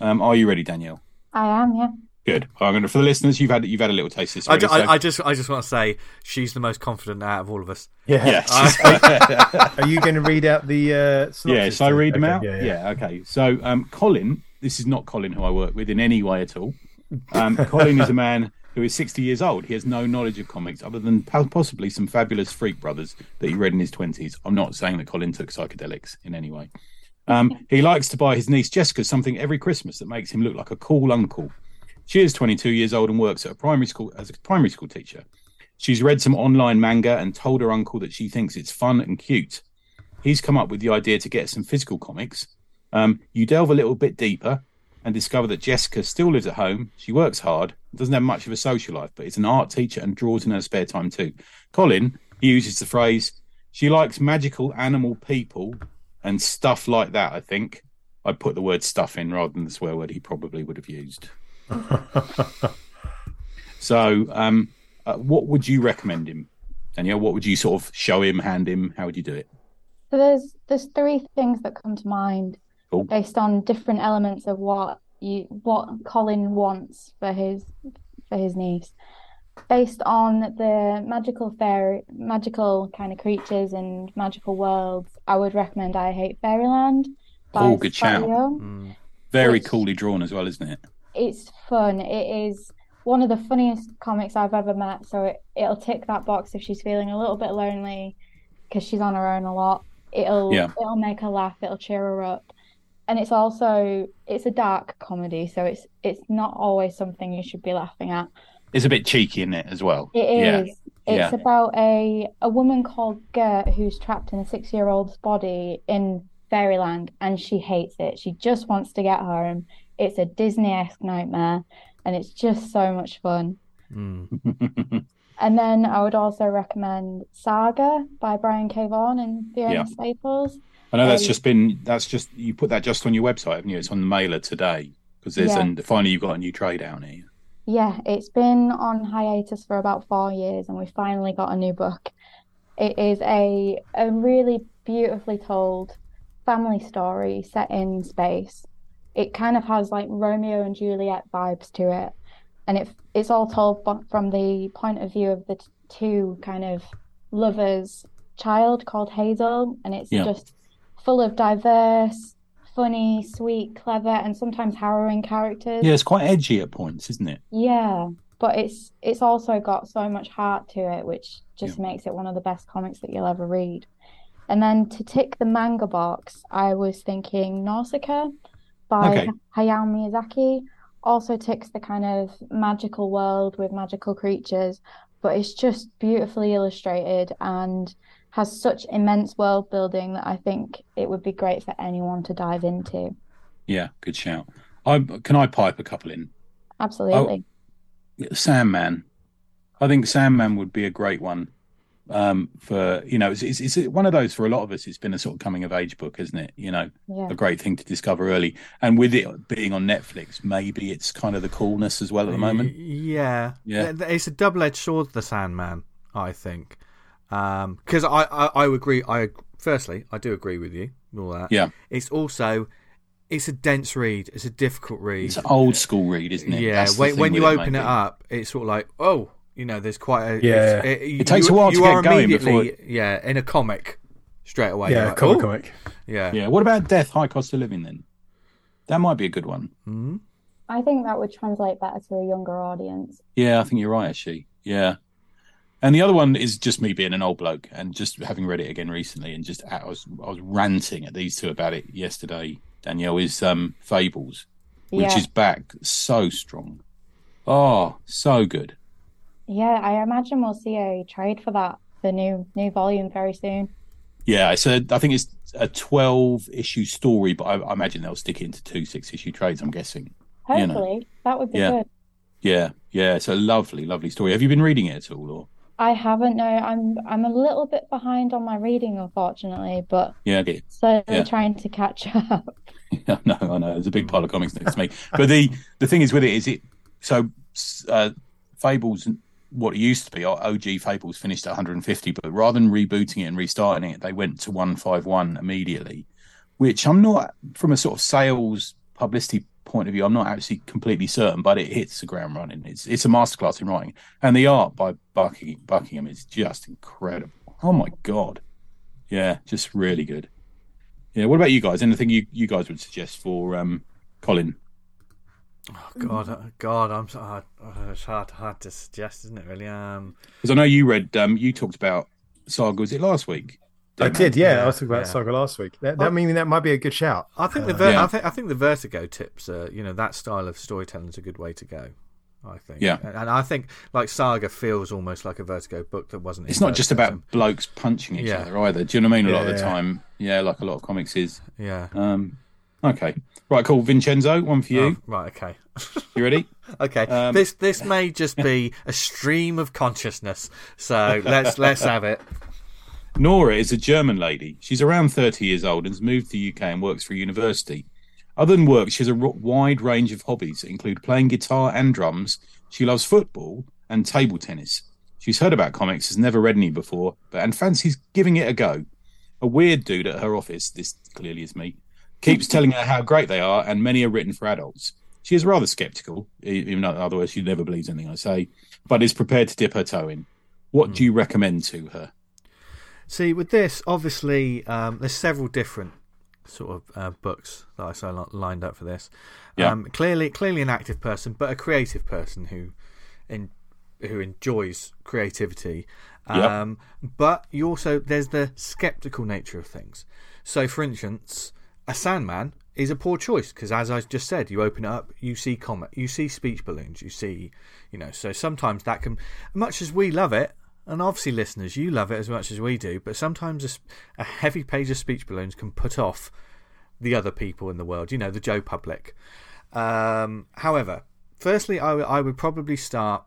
Um, are you ready, Danielle? I am, yeah. Good. I'm going to, for the listeners, you've had you've had a little taste of this. I, Already, ju- I, so- I just I just want to say she's the most confident out of all of us. Yeah. yes. Are you going to read out the uh, yeah. synopsis Shall I read them Okay, out? Yeah, yeah. Okay. So, um, Colin, this is not Colin who I work with in any way at all. Um, Colin is a man who is 60 years old. He has no knowledge of comics other than possibly some fabulous Freak Brothers that he read in his 20s. I'm not saying that Colin took psychedelics in any way. Um, he likes to buy his niece Jessica something every Christmas that makes him look like a cool uncle. She is 22 years old and works at a primary school as a primary school teacher. She's read some online manga and told her uncle that she thinks it's fun and cute. He's come up with the idea to get some physical comics. Um, you delve a little bit deeper and discover that Jessica still lives at home. She works hard, doesn't have much of a social life, but is an art teacher and draws in her spare time too. Colin, uses the phrase, she likes magical animal people and stuff like that, I think. I put the word stuff in rather than the swear word he probably would have used. so, um, uh, what would you recommend him? Danielle, what would you sort of show him, hand him? How would you do it? So there's there's three things that come to mind Cool. based on different elements of what you what Colin wants for his for his niece. Based on the magical fairy magical kind of creatures and magical worlds, I would recommend I Hate Fairyland by Oh, good Scott shout. Mm. Very Which- coolly drawn as well, isn't it? It's fun. It is one of the funniest comics I've ever met. So it, it'll tick that box if she's feeling a little bit lonely because she's on her own a lot. It'll Yeah. it'll make her laugh. It'll cheer her up. And it's also it's a dark comedy, so it's it's not always something you should be laughing at. It's a bit cheeky in it as well. It Yeah. It's Yeah. about a a woman called Gert who's trapped in a six year old's body in Fairyland and she hates it. She just wants to get home. It's a Disney-esque nightmare and it's just so much fun. Mm. And then I would also recommend Saga by Brian K. Vaughan and Fiona Yeah. Staples. I know that's Um, just been that's just you put that just on your website, haven't you? It's on the mailer today because there's Yeah. and finally you've got a new trade out here. Yeah, it's been on hiatus for about four years, and we finally got a new book. It is a a really beautifully told family story set in space. It kind of has like Romeo and Juliet vibes to it, and it it's all told from the point of view of the t- two kind of lovers' child called Hazel, and it's Yeah. just full of diverse, funny, sweet, clever, and sometimes harrowing characters. Yeah, it's quite edgy at points, isn't it? Yeah, but it's it's also got so much heart to it, which just makes it one of the best comics that you'll ever read. And then to tick the manga box, I was thinking Nausicaa by Okay. Hayao Miyazaki. Also ticks the kind of magical world with magical creatures, but it's just beautifully illustrated and has such immense world building that I think it would be great for anyone to dive into. Yeah, good shout. I can I pipe a couple in. Absolutely. Oh, Sandman. I think Sandman would be a great one um, for you know it's, it's it's one of those for a lot of us. It's been a sort of coming of age book, isn't it? You know, Yeah. a great thing to discover early, and with it being on Netflix, maybe it's kind of the coolness as well at the moment. Yeah, Yeah. Th- th- It's a double-edged sword, the Sandman. I think, because I, I I agree. I firstly, I do agree with you. All that. Yeah. It's also, it's a dense read. It's a difficult read. It's an old school read, isn't it? yeah. When when you open it maybe. up, it's sort of like, oh, you know, there's quite a Yeah. it's- It, It takes a while to you get are going immediately, before Yeah, in a comic, straight away. yeah, like, comic oh, comic. Yeah. Yeah. What about Death, High Cost of Living then? That might be a good one. Mhm. I think that would translate better to a younger audience. Yeah, I think you're right, actually. Yeah. And the other one is just me being an old bloke and just having read it again recently and just I was I was ranting at these two about it yesterday. Danielle is um Fables, which Yeah. is back so strong. Oh, so good. Yeah, I imagine we'll see a trade for that, the new new volume very soon. Yeah, so I think it's a twelve issue story, but I, I imagine they'll stick it into two six issue trades. I'm guessing. You know. Hopefully, that would be Yeah. good. Yeah, yeah. It's a lovely, lovely story. Have you been reading it at all? Or I haven't, no, I'm I'm a little bit behind on my reading, unfortunately, but yeah, get slowly Yeah. trying to catch up. I no, I know. There's a big pile of comics next to me. But the the thing is with it is it so uh, Fables what it used to be OG Fables finished at 150, but rather than rebooting it and restarting it, they went to 151 immediately. Which I'm not from a sort of sales publicity point of view. I'm not actually completely certain, but it hits the ground running. It's it's a masterclass in writing, and the art by Buckingham, Buckingham is just incredible. Oh my god, yeah, just really good. Yeah. What about you guys? Anything you, you guys would suggest for um, Colin? Oh, God, uh, God, I'm so hard. oh, it's hard, hard to suggest, isn't it? Really. Um, Because I know you read, um, you talked about Saga. Was it last week? I did, yeah. I was talking about Yeah. Saga last week. That, that mean that might be a good shout. I think the Uh, ver- Yeah. I think I think the Vertigo tips, uh, you know, that style of storytelling is a good way to go. I think. Yeah. and, and I think like Saga feels almost like a Vertigo book that wasn't. It's not just about blokes punching each Yeah. other either. Do you know what I mean? A lot of the Yeah. time, yeah, like a lot of comics is. Yeah. Um, okay, right, cool. Vincenzo, one for you. Oh, right. Okay. You ready? Okay. Um, this this may just be a stream of consciousness. So let's let's have it. Nora is a German lady. She's around 30 years old and has moved to the UK and works for a university. Other than work, she has a wide range of hobbies that include playing guitar and drums. She loves football and table tennis. She's heard about comics, has never read any before, but and fancies giving it a go. A weird dude at her office, this clearly is me, keeps telling her how great they are, and many are written for adults. She is rather skeptical, even though otherwise she never believes anything I say, but is prepared to dip her toe in. What do you recommend to her? See, with this, obviously, um, there's several different sort of uh, books that I saw lined up for this. Yeah. Um, clearly, clearly an active person, but a creative person who, in, who enjoys creativity. Um, But you also there's the skeptical nature of things. So, for instance, a Sandman is a poor choice because, as I just said, you open it up, you see comet, you see speech balloons, you see, you know. So sometimes that can, much as we love it, and obviously listeners, you love it as much as we do, but sometimes a heavy page of speech balloons can put off the other people in the world, you know, the Joe public. Um, however, firstly, I would probably start.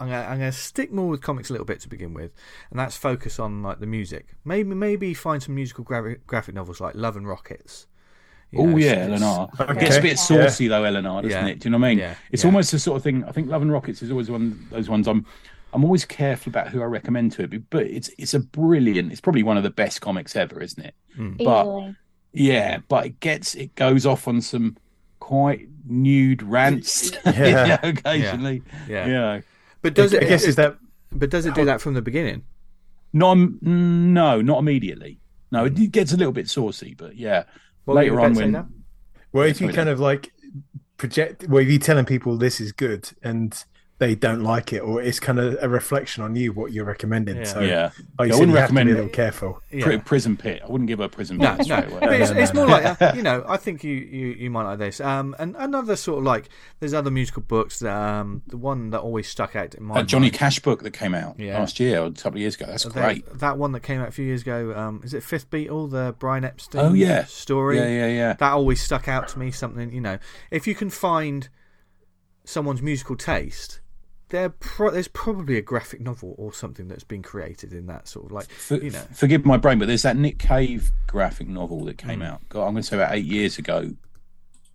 I'm gonna, I'm gonna stick more with comics a little bit to begin with, and that's focus on like the music. Maybe maybe find some musical gra- graphic novels like Love and Rockets. You Oh know, yeah, it's- Eleanor. Okay. It gets a bit Yeah. saucy though, Eleanor, doesn't Yeah. it? Do you know what I mean? Yeah. It's Yeah. almost the sort of thing. I think Love and Rockets is always one of those ones. I'm I'm always careful about who I recommend to it, but it's it's a brilliant. It's probably one of the best comics ever, isn't it? Hmm. But- Easily. Yeah, but it gets it goes off on some quite nude rants Yeah. occasionally. Yeah. Yeah. But does I it? I guess is that But does it do that from the beginning? Not mm, no, not immediately. No, it gets a little bit saucy, but yeah. What Later on when well, if you kind of like project, well, if you're telling people this is good and they don't like it, or it's kind of a reflection on you what you're recommending. Yeah. So, yeah. like I wouldn't you have to be recommend a it. little careful. Yeah. prison pit. I wouldn't give a prison No, pit no. straight away. But it's, No, no, it's no, more no. like uh, you know. I think you, you, you might like this. Um, and another sort of like there's other musical books. That, um, the one that always stuck out in my That Johnny mind, Cash book that came out Yeah. last year or a couple of years ago. That's that- great. That one that came out a few years ago. Um, is it Fifth Beatle, the Brian Epstein? Oh, yeah. story. Yeah, yeah, yeah. That always stuck out to me. Something you know, if you can find someone's musical taste. There, pro- there's probably a graphic novel or something that's been created in that sort of like For, you know. Forgive my brain, but there's that Nick Cave graphic novel that came out. God, I'm going to say about eight years ago.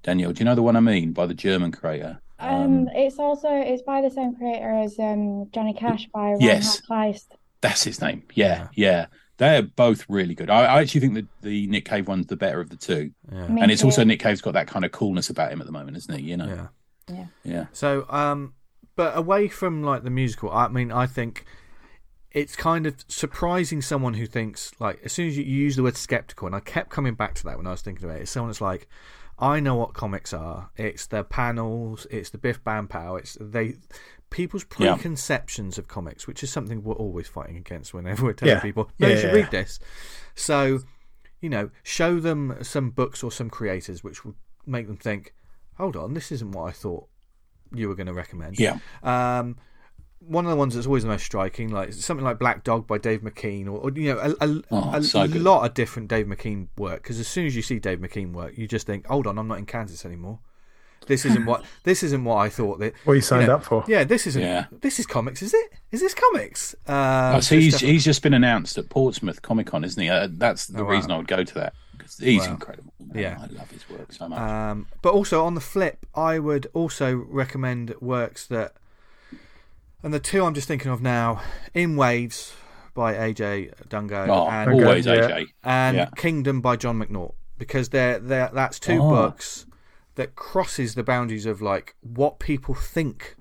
Daniel, do you know the one I mean by the German creator? Um, it's also it's by the same creator as um Johnny Cash by Reinhard Yes. Kleist. That's his name. Yeah, yeah. They're both really good. I, I actually think that the Nick Cave one's the better of the two. Yeah. Me and it's also. Nick Cave's got that kind of coolness about him at the moment, isn't he? You know? Yeah. Yeah. So, um, but away from like the musical, I mean, I think it's kind of surprising someone who thinks like as soon as you, you use the word skeptical, and I kept coming back to that when I was thinking about it. It's someone that's like, I know what comics are. It's the panels. It's the Biff Bam Pow. It's they. People's Yeah. preconceptions of comics, which is something we're always fighting against whenever we're telling Yeah. people, no, Yeah, you should yeah. read this. So, you know, show them some books or some creators which will make them think, hold on, this isn't what I thought you were going to recommend. Yeah. Um, one of the ones that's always the most striking, like something like Black Dog by Dave McKean, or, or you know, a, a, Oh, a so good. lot of different Dave McKean work. Because as soon as you see Dave McKean work, you just think, hold on, I'm not in Kansas anymore. This isn't what this isn't what I thought that. What you signed know, up for? Yeah, this isn't. Yeah. This is comics, is it? Is this comics? Um, Oh, so so he's, stuff- he's just been announced at Portsmouth Comic Con, isn't he? Uh, that's the Oh, wow. reason I would go to that. 'Cause he's Wow. incredible. Yeah. I love his work so much. Um, but also on the flip, I would also recommend works that, and the two I'm just thinking of now, In Waves by AJ Dungo oh, and, always yeah. AJ. and yeah. Kingdom by Jon McNaught because they're, they're that's two Oh. books that crosses the boundaries of like what people think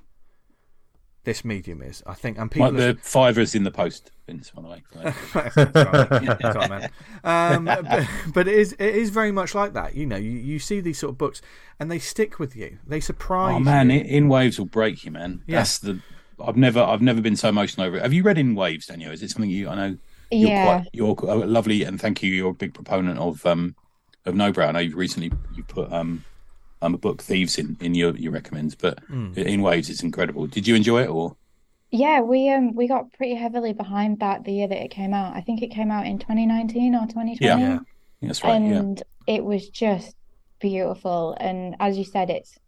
this medium is. I think, and people. Like the fivers in the post, Vince, by the way. Sorry, man. Um, but, but it is it is very much like that. You know, you, you see these sort of books, and they stick with you. They surprise. Oh man, you. in, in waves will break you, man. Yeah. That's the. I've never, I've never been so emotional over it. Have you read In Waves, Daniel? Is it something you? I know you're Yeah. quite, you're uh, lovely, and thank you. You're a big proponent of um of Nobrow. I know you've recently you put um um a book Thieves in in your your recommends, but Hmm. In Waves it's incredible. Did you enjoy it or? Yeah, we um we got pretty heavily behind that the year that it came out. I think it came out in 2019 or 2020. Yeah. That's right. yeah. and it was just beautiful. And as you said, it's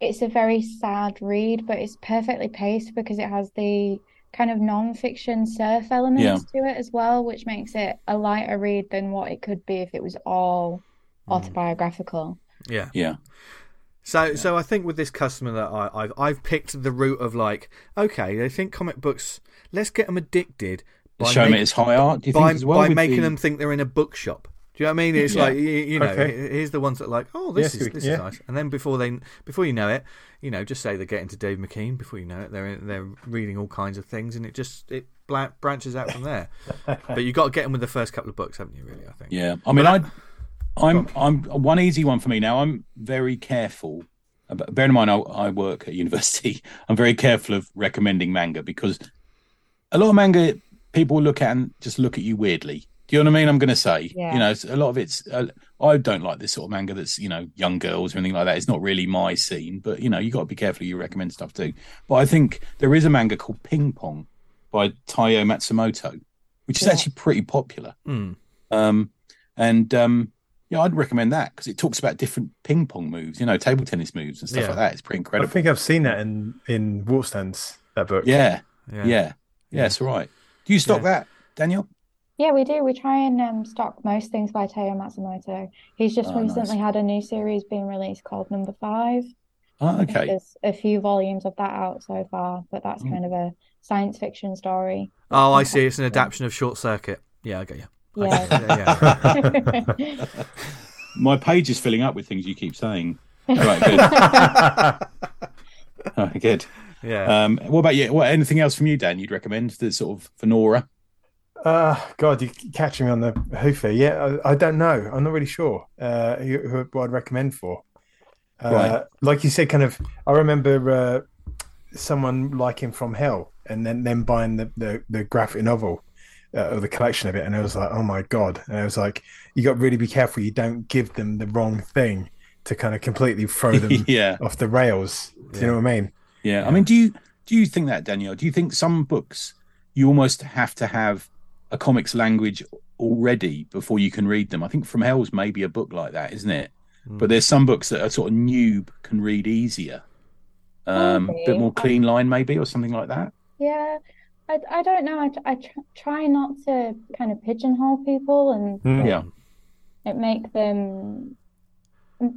it's a very sad read, but it's perfectly paced because it has the kind of non-fiction surf elements to it as well, which makes it a lighter read than what it could be if it was all autobiographical. Yeah. Yeah. So, so I think with this customer that I, I've I've picked the route of like, okay, they think comic books. Let's get them addicted by Show them it's high art. Do you by, think as well? by making the- them think they're in a bookshop. Do you know what I mean? It's Yeah. like you, you know, Okay. here's the ones that are like, oh, this Yes, is this yeah. is nice, and then before they before you know it, you know, just say they get into Dave McKean. Before you know it, they're they're reading all kinds of things, and it just it branches out from there. but you have got to get them with the first couple of books, haven't you? Really, I think. Yeah, I mean, I, I'm, I'm one easy one for me now. I'm very careful. About, bear in mind, I, I work at university. I'm very careful of recommending manga because a lot of manga people look at and just look at you weirdly. Do you know what I mean? I'm going to say, Yeah. you know, a lot of it's. Uh, I don't like this sort of manga that's you know young girls or anything like that. It's not really my scene, but you know, you got to be careful. You recommend stuff too. But I think there is a manga called Ping Pong by Taiyo Matsumoto, which is Yeah. actually pretty popular. Mm. Um, and um, yeah, I'd recommend that because it talks about different ping pong moves, you know, table tennis moves and stuff Yeah. like that. It's pretty incredible. I think I've seen that in in Waterstones that book. yeah, Yeah. yeah, yeah, That's right. Do you stock Yeah. that, Daniel? Yeah, we do. We try and um, stock most things by Taiyo Matsumoto. He's just Oh, nice. recently had a new series being released called Number Five. Oh, okay. There's a few volumes of that out so far, but that's Mm. kind of a science fiction story. Oh, I see. It's an adaptation of Short Circuit. Yeah, I get you. I Yeah. Yeah, yeah. My page is filling up with things you keep saying. Right, good. good. yeah. Um, what about you? What anything else from you, Dan? You'd recommend the sort of for Nora? Uh, God, you're catching me on the hoof here. Yeah, I, I don't know. I'm not really sure uh, who, who, what I'd recommend for. Uh, Right. Like you said, kind of. I remember uh, someone liking From Hell, and then then buying the the, the graphic novel uh, or the collection of it, and I was like, oh my god! And I was like, you got to really be careful. You don't give them the wrong thing to kind of completely throw them yeah, off the rails. Do you know what I mean? yeah. I mean, do you do you think that, Daniel? Do you think some books you almost have to have a comics language already before you can read them? I think From Hell's maybe a book like that, isn't it? Mm. But there's some books that a sort of noob can read easier, um, a bit more clean line, maybe, or something like that. Yeah, I, I don't know. I, I try not to kind of pigeonhole people and Mm. Yeah. it make them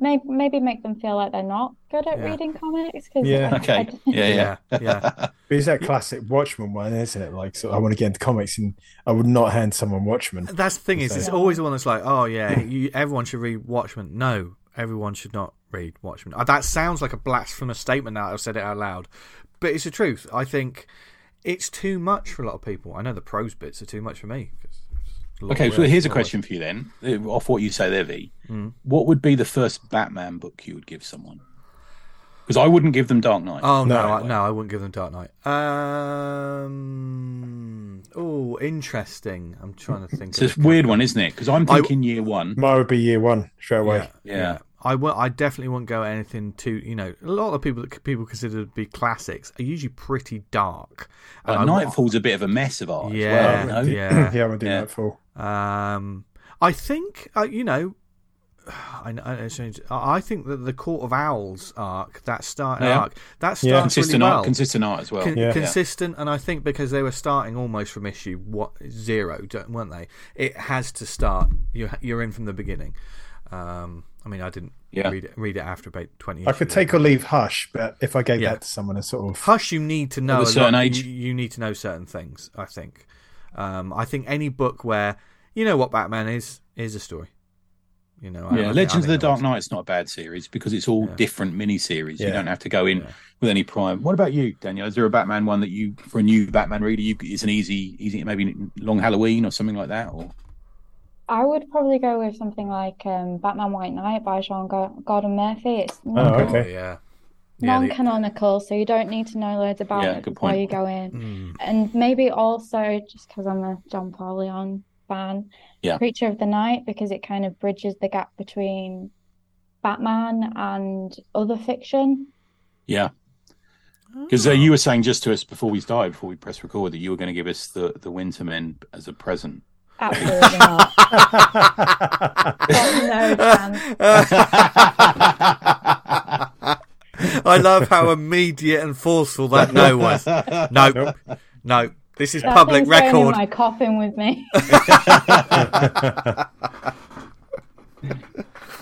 maybe maybe make them feel like they're not good at Yeah. reading comics because Yeah. Okay. Yeah, yeah, Yeah, yeah. But it's that classic Watchmen one, isn't it? Like, so I want to get into comics, and I would not hand someone Watchmen. That's the thing is, it's always the one that's like, oh yeah, you, everyone should read Watchmen. No, everyone should not read Watchmen. Uh, That sounds like a blasphemous statement now. I've said it out loud, but it's the truth. I think it's too much for a lot of people. I know the prose bits are too much for me. 'cause it's a lot Okay, so here's a question for you then, uh, off what you say there, V. Mm. What would be the first Batman book you would give someone? Because I wouldn't give them Dark Knight. Oh no, No. I, no, I wouldn't give them Dark Knight. Um, oh, interesting. I'm trying to think. it's a weird one, isn't it? Because I'm I- thinking year one. Mine would be year one straight away. Yeah, Yeah. I will. I definitely won't go anything too. You know, a lot of people that people consider to be classics are usually pretty dark. But And I wa- Nightfall's a bit of a mess of art Yeah, as well. You know? yeah. yeah, I would do Yeah. that for. Um, I think uh, you know. I, know- it's strange. I I think that the Court of Owls arc, that start Yeah. arc, that starts Yeah. Consistent really well. art, consistent art as well. Con- Yeah. consistent, and I think because they were starting almost from issue what zero, don't- weren't they? It has to start. You're you're in from the beginning. Um, I mean, I didn't Yeah. read it read it after about twenty. I could take or leave Hush, but if I gave Yeah. that to someone, as sort of Hush, you need to know Of a a certain lot- age. You, you need to know certain things. I think. Um, I think any book where you know what Batman is is a story. You know, Yeah, I- I Legends of the Dark works. Knight's not a bad series because it's all Yeah. different mini series. You don't have to go in Yeah. with any prime. What about you, Daniel? Is there a Batman one that you, for a new Batman reader, you it's an easy, easy, maybe Long Halloween or something like that? Or I would probably go with something like um, Batman White Knight by Sean Go- Gordon Murphy. It's Oh, non- okay. Oh, yeah. Yeah, non-canonical, so you don't need to know loads about Yeah, it good before point. you go in. Mm. And maybe also just because I'm a John Paul Leon fan, Yeah. Creature of the Night, because it kind of bridges the gap between Batman and other fiction. yeah, because uh, you were saying just to us before we started, before we press record, that you were going to give us the the Wintermen as a present. Absolutely not. Got no chance. I love how immediate and forceful that no was. No, Nope. no. This is That public thing's going in record. my coffin with me.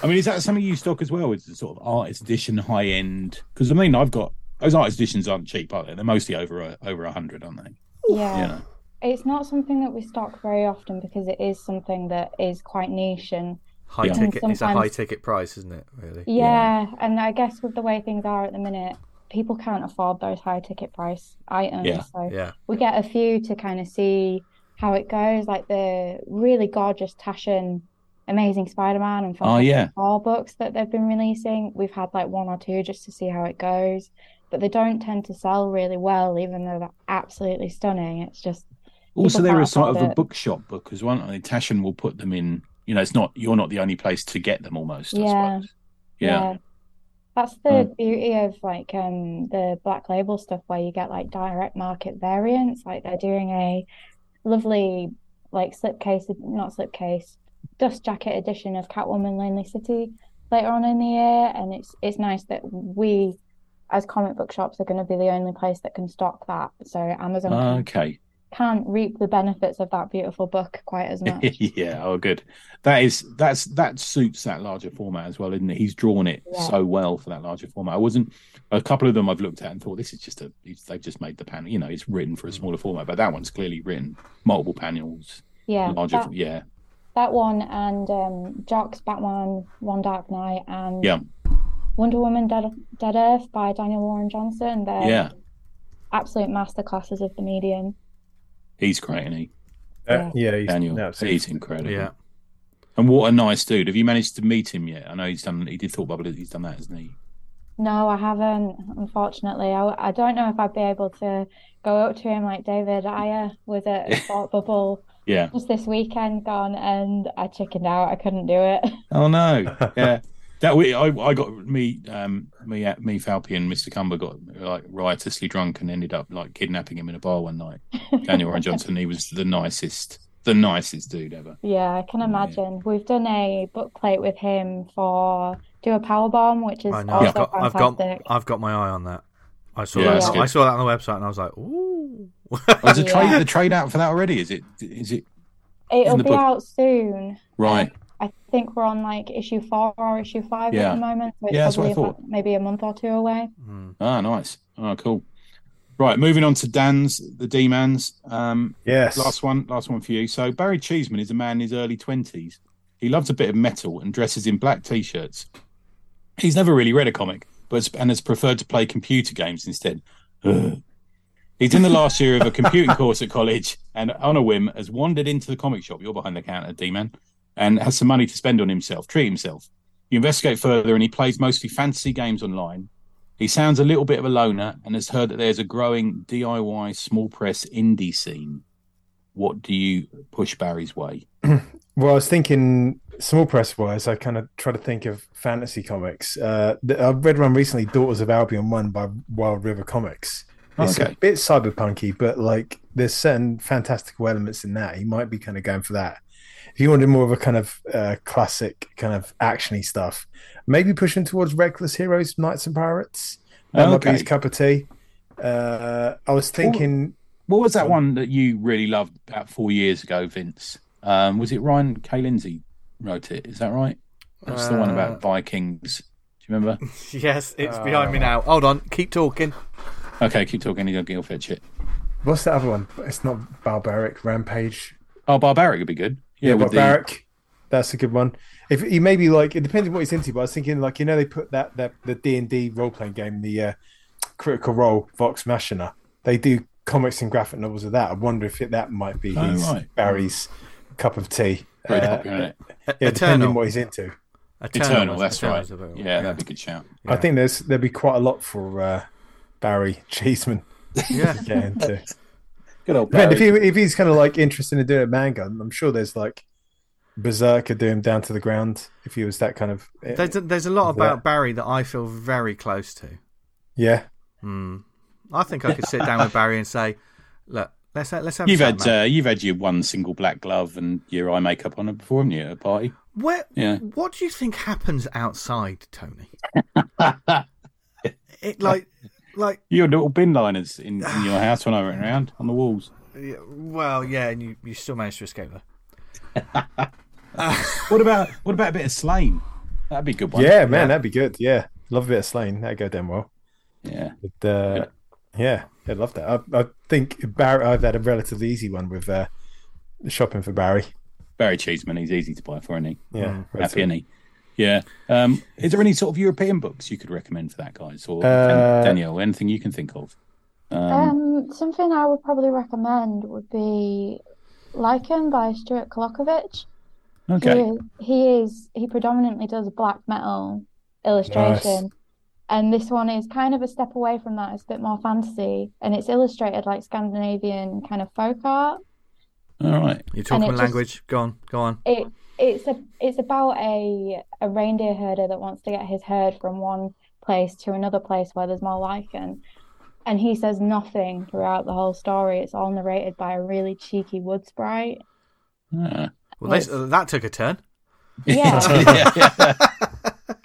I mean, is that something you stock as well? Is the sort of artist edition high end? Because I mean, I've got those artist editions aren't cheap, are they? They're mostly over over a hundred, aren't they? Yeah. You know. It's not something that we stock very often because it is something that is quite niche and High Yeah. ticket. It's a high ticket price, isn't it? Really. yeah, and I guess with the way things are at the minute, people can't afford those high ticket price items. Yeah. So Yeah. we get a few to kind of see how it goes, like the really gorgeous Taschen Amazing Spider-Man and Oh, Fantastic yeah. Four books that they've been releasing. We've had like one or two just to see how it goes, but they don't tend to sell really well, even though they're absolutely stunning. It's just Also, they're a sort of afford a bookshop book as well. I mean, Taschen will put them in. You know, it's not you're not the only place to get them. Almost, I Yeah. Yeah. That's the beauty of like um the black label stuff where you get like direct market variants. Like they're doing a lovely like slipcase, not slipcase, dust jacket edition of Catwoman Lonely City later on in the year, and it's it's nice that we as comic book shops are going to be the only place that can stock that. So Amazon Okay. Can't reap the benefits of that beautiful book quite as much. yeah. Oh, good. That is that's that suits that larger format as well, isn't it? He's drawn it Yeah. so well for that larger format. I wasn't a couple of them I've looked at and thought this is just a they've just made the panel. You know, it's written for a smaller format, but that one's clearly written multiple panels, Yeah, larger. that, yeah. that one and um Jock's Batman One Dark Night and Yeah. Wonder Woman Dead, Dead Earth by Daniel Warren Johnson. They're Yeah. absolute masterclasses of the medium. He's great, isn't he? Uh, yeah, he's, Daniel. no, he's incredible. Yeah. And what a nice dude. Have you managed to meet him yet? I know he's done. He did Thought Bubble. He's done that, hasn't he? No, I haven't, unfortunately. I, I don't know if I'd be able to go up to him like David Ayer was at Thought Bubble Yeah. just this weekend gone, and I chickened out. I couldn't do it. Oh no. Yeah. That we, I, I got me, um, me, me, Falpy, and Mister Cumber got like riotously drunk and ended up like kidnapping him in a bar one night. Daniel Warren Johnson. He was the nicest, the nicest dude ever. Yeah, I can Yeah. imagine. We've done a book plate with him for Do a Power Bomb, which is I know. also I've got, I've got. I've got my eye on that. I saw Yeah, that. I saw that on the website, and I was like, "Ooh." Oh, is the Yeah. trade the trade out for that already? Is it? Is it It'll be book. out soon. right? I think we're on like issue four or issue five Yeah. at the moment, so it's Yeah, that's what I thought. maybe a month or two away. Hmm. Ah, nice. Oh, cool. Right, moving on to Dan's the D Man's. Um, yes. Last one, last one for you. So Barry Cheeseman is a man in his early twenties. He loves a bit of metal and dresses in black t-shirts. He's never really read a comic, but and has preferred to play computer games instead. Ugh. He's in the last year of a computing course at college, and on a whim has wandered into the comic shop. You're behind the counter, D-man, and has some money to spend on himself. Treat himself. You investigate further, and he plays mostly fantasy games online. He sounds a little bit of a loner, and has heard that there's a growing DIY small press indie scene. What do you push Barry's way? Well, I was thinking small press wise, I kind of try to think of fantasy comics. Uh, I read one recently, Daughters of Albion One by Wild River Comics. It's Okay. a bit cyberpunky, but like there's certain fantastical elements in that. He might be kind of going for that. If you wanted more of a kind of uh, classic, kind of actiony stuff, maybe pushing towards Reckless Heroes, Knights and Pirates. That might be his cup of tea. Uh, I was thinking, What was that one that you really loved about four years ago, Vince? Um, was it Ryan K. Lindsay wrote it? Is that right? That's the one Uh, about Vikings. Do you remember? Yes, it's behind me now. Hold on, keep talking. Okay, keep talking. He'll he'll fetch it. what's the other one? It's not Barbaric Rampage. Oh, Barbaric would be good. Yeah, Yeah, with the Barbaric. that's a good one. If he maybe like it depends on what he's into, but I was thinking like you know they put that that the D and D role playing game, the uh, Critical Role Vox Machina. They do comics and graphic novels of that. I wonder if it, that might be Oh, his right. Barry's cup of tea. Very Uh, popular, isn't yeah, depending Eternal. on what he's into. Eternal, was- that's right. Eternal's a bit- Yeah, that'd be a good shout. I think there's there'd be quite a lot for uh, Barry Cheeseman yeah. To. Good old Depend- if he if he's kind of like interested in doing a manga, I'm sure there's like Berserker do him down to the ground if he was that kind of There's a, there's a lot Of about that. Barry that I feel very close to. yeah. Hmm. I think I could sit down with Barry and say, "Look, let's ha- let's have." You've chat, had uh, you've had your one single black glove and your eye makeup on it before, haven't you, at a party? Where, Yeah. What do you think happens outside, Tony? It like, like, Your little bin liners in, in your house when I went around on the walls. yeah, well, yeah, and you, you still managed to escape there. What about what about a bit of slaying? That'd be a good one. Yeah, man, that'd be good. Yeah. Love a bit of slaying. That'd go damn well. yeah. But, uh, yeah, I'd love that. I, I think Barry, I've had a relatively easy one with uh, shopping for Barry. Barry Cheeseman, he's easy to buy for, isn't he? Yeah. Happy, isn't he? Yeah. Um, is there any sort of European books you could recommend for that, guys? Or Uh, Daniel, anything you can think of? Um, Um, something I would probably recommend would be Lycan by Stuart Kolokovich. okay. He is, he is he predominantly does black metal illustration, and this one is kind of a step away from that. It's a bit more fantasy, and it's illustrated like Scandinavian kind of folk art. All right. You're talking it my just- language. Go on, go on. It it's a it's about a a reindeer herder that wants to get his herd from one place to another place where there's more lichen. And he says nothing throughout the whole story. It's all narrated by a really cheeky wood sprite. Ah. Well, this, uh, that took a turn. Yeah. yeah, yeah.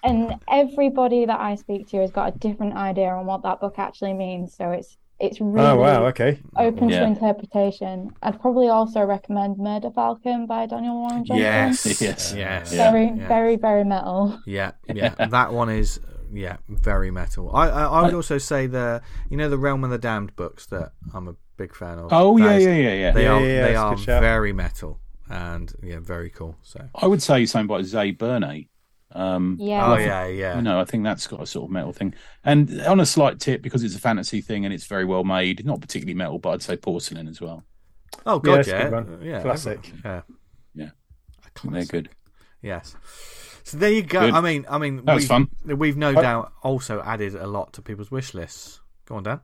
And everybody that I speak to has got a different idea on what that book actually means. So it's it's really Oh, wow. Okay. open Yeah. to interpretation. I'd probably also recommend Murder Falcon by Daniel Warren Johnson. Yes, Yes. yes, Very, yeah. very, very metal. Yeah, yeah, that one is yeah very metal. I I, I would also say the you know the Realm of the Damned books that I'm a big fan of. Oh yeah, is- yeah, yeah, yeah. They Yeah, are yeah, yeah, they that's are very metal and yeah very cool. So I would say something by Zay Burney. Um, Yeah. oh yeah yeah You know, I think that's got a sort of metal thing. And on a slight tip, because it's a fantasy thing and it's very well made, not particularly metal, but I'd say porcelain as well. oh god that's a yeah yeah Classic. yeah Yeah. A I think they're good. Yes. So there you go. Good. I mean, I mean, That was we've, fun. We've no I- doubt also added a lot to people's wish lists. Go on, Dan.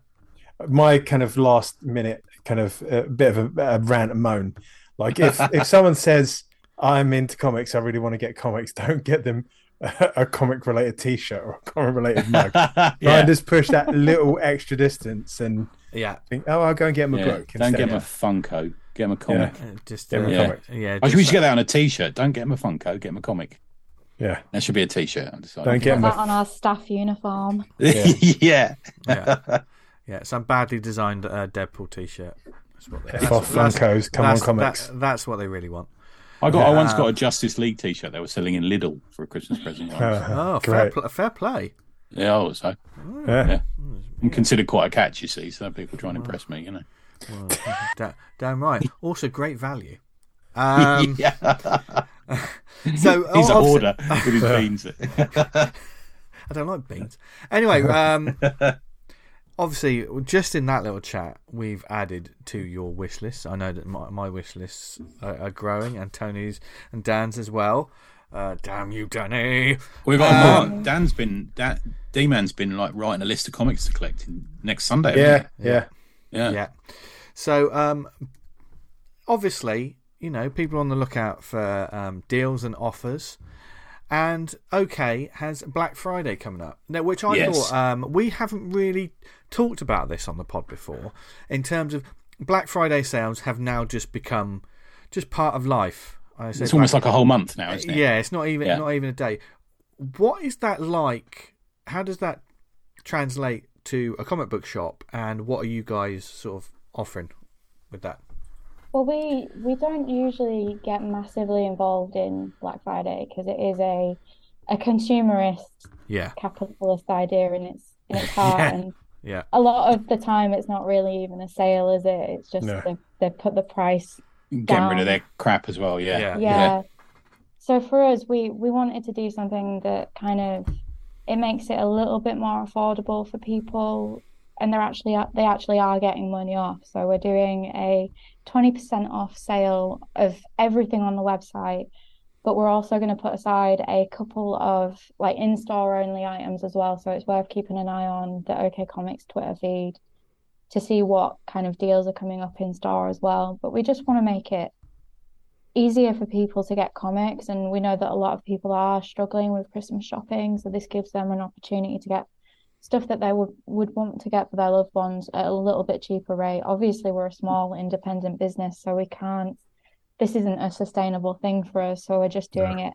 my kind of last minute kind of uh, bit of a, a rant and moan. Like if if someone says I'm into comics, I really want to get comics, don't get them a, a comic related T-shirt or a comic related mug. Try yeah. and just push that little extra distance and Yeah. think, oh, I'll go and get them a Yeah. book. Don't get instead. them a Funko. Get them a comic. Uh, just Yeah, uh, yeah. yeah, yeah. I should, we should get that on a T-shirt. Don't get them a Funko. Get them a comic. Yeah, That should be a T-shirt. I decided. Don't get Put 'em that a- on our staff uniform. yeah. yeah. yeah, some badly designed uh, Deadpool T-shirt. That's what they. F off that's, Funkos, come on comics. that- that's what they really want. I got. I once got a Justice League T-shirt they were selling in Lidl for a Christmas present. once. Uh, Oh, fair, pl- fair play. yeah, I was so. Yeah. Yeah. I'm considered quite a catch, you see. So people try and impress me, you know. Well, da- damn right. Also, great value. Um, yeah. so He's a obvi- hoarder with his beans. I don't like beans. Anyway, um, obviously, just in that little chat, we've added to your wish list. I know that my, my wish lists are, are growing, and Tony's and Dan's as well. Uh, damn you, Danny! We've got Um, more. Dan's been Dan, D-Man's been like writing a list of comics to collect next Sunday. yeah, hasn't yeah. yeah, Yeah. So, um, obviously, you know, people are on the lookout for um, deals and offers. And OK has Black Friday coming up, now, which I Yes. thought um, we haven't really talked about this on the pod before. In terms of Black Friday sales, have now just become just part of life. I say It's almost like a whole month now, uh, isn't it? yeah, it's not even Yeah. not even a day. What is that like? How does that translate to a comic book shop? And what are you guys sort of offering with that? Well, we we don't usually get massively involved in Black Friday because it is a a consumerist Yeah, capitalist idea in its in its heart, Yeah. and yeah, a lot of the time it's not really even a sale, is it? It's just No. they they put the price Getting rid of their crap as well. Yeah, Yeah. Yeah. So for us, we we wanted to do something that kind of it makes it a little bit more affordable for people, and they're actually they actually are getting money off. So we're doing a twenty percent off sale of everything on the website, but we're also going to put aside a couple of like in-store only items as well. So it's worth keeping an eye on the OK Comics Twitter feed to see what kind of deals are coming up in store as well. But we just want to make it easier for people to get comics and we know that a lot of people are struggling with christmas shopping so this gives them an opportunity to get stuff that they would, would want to get for their loved ones at a little bit cheaper rate obviously we're a small independent business so we can't this isn't a sustainable thing for us so we're just doing it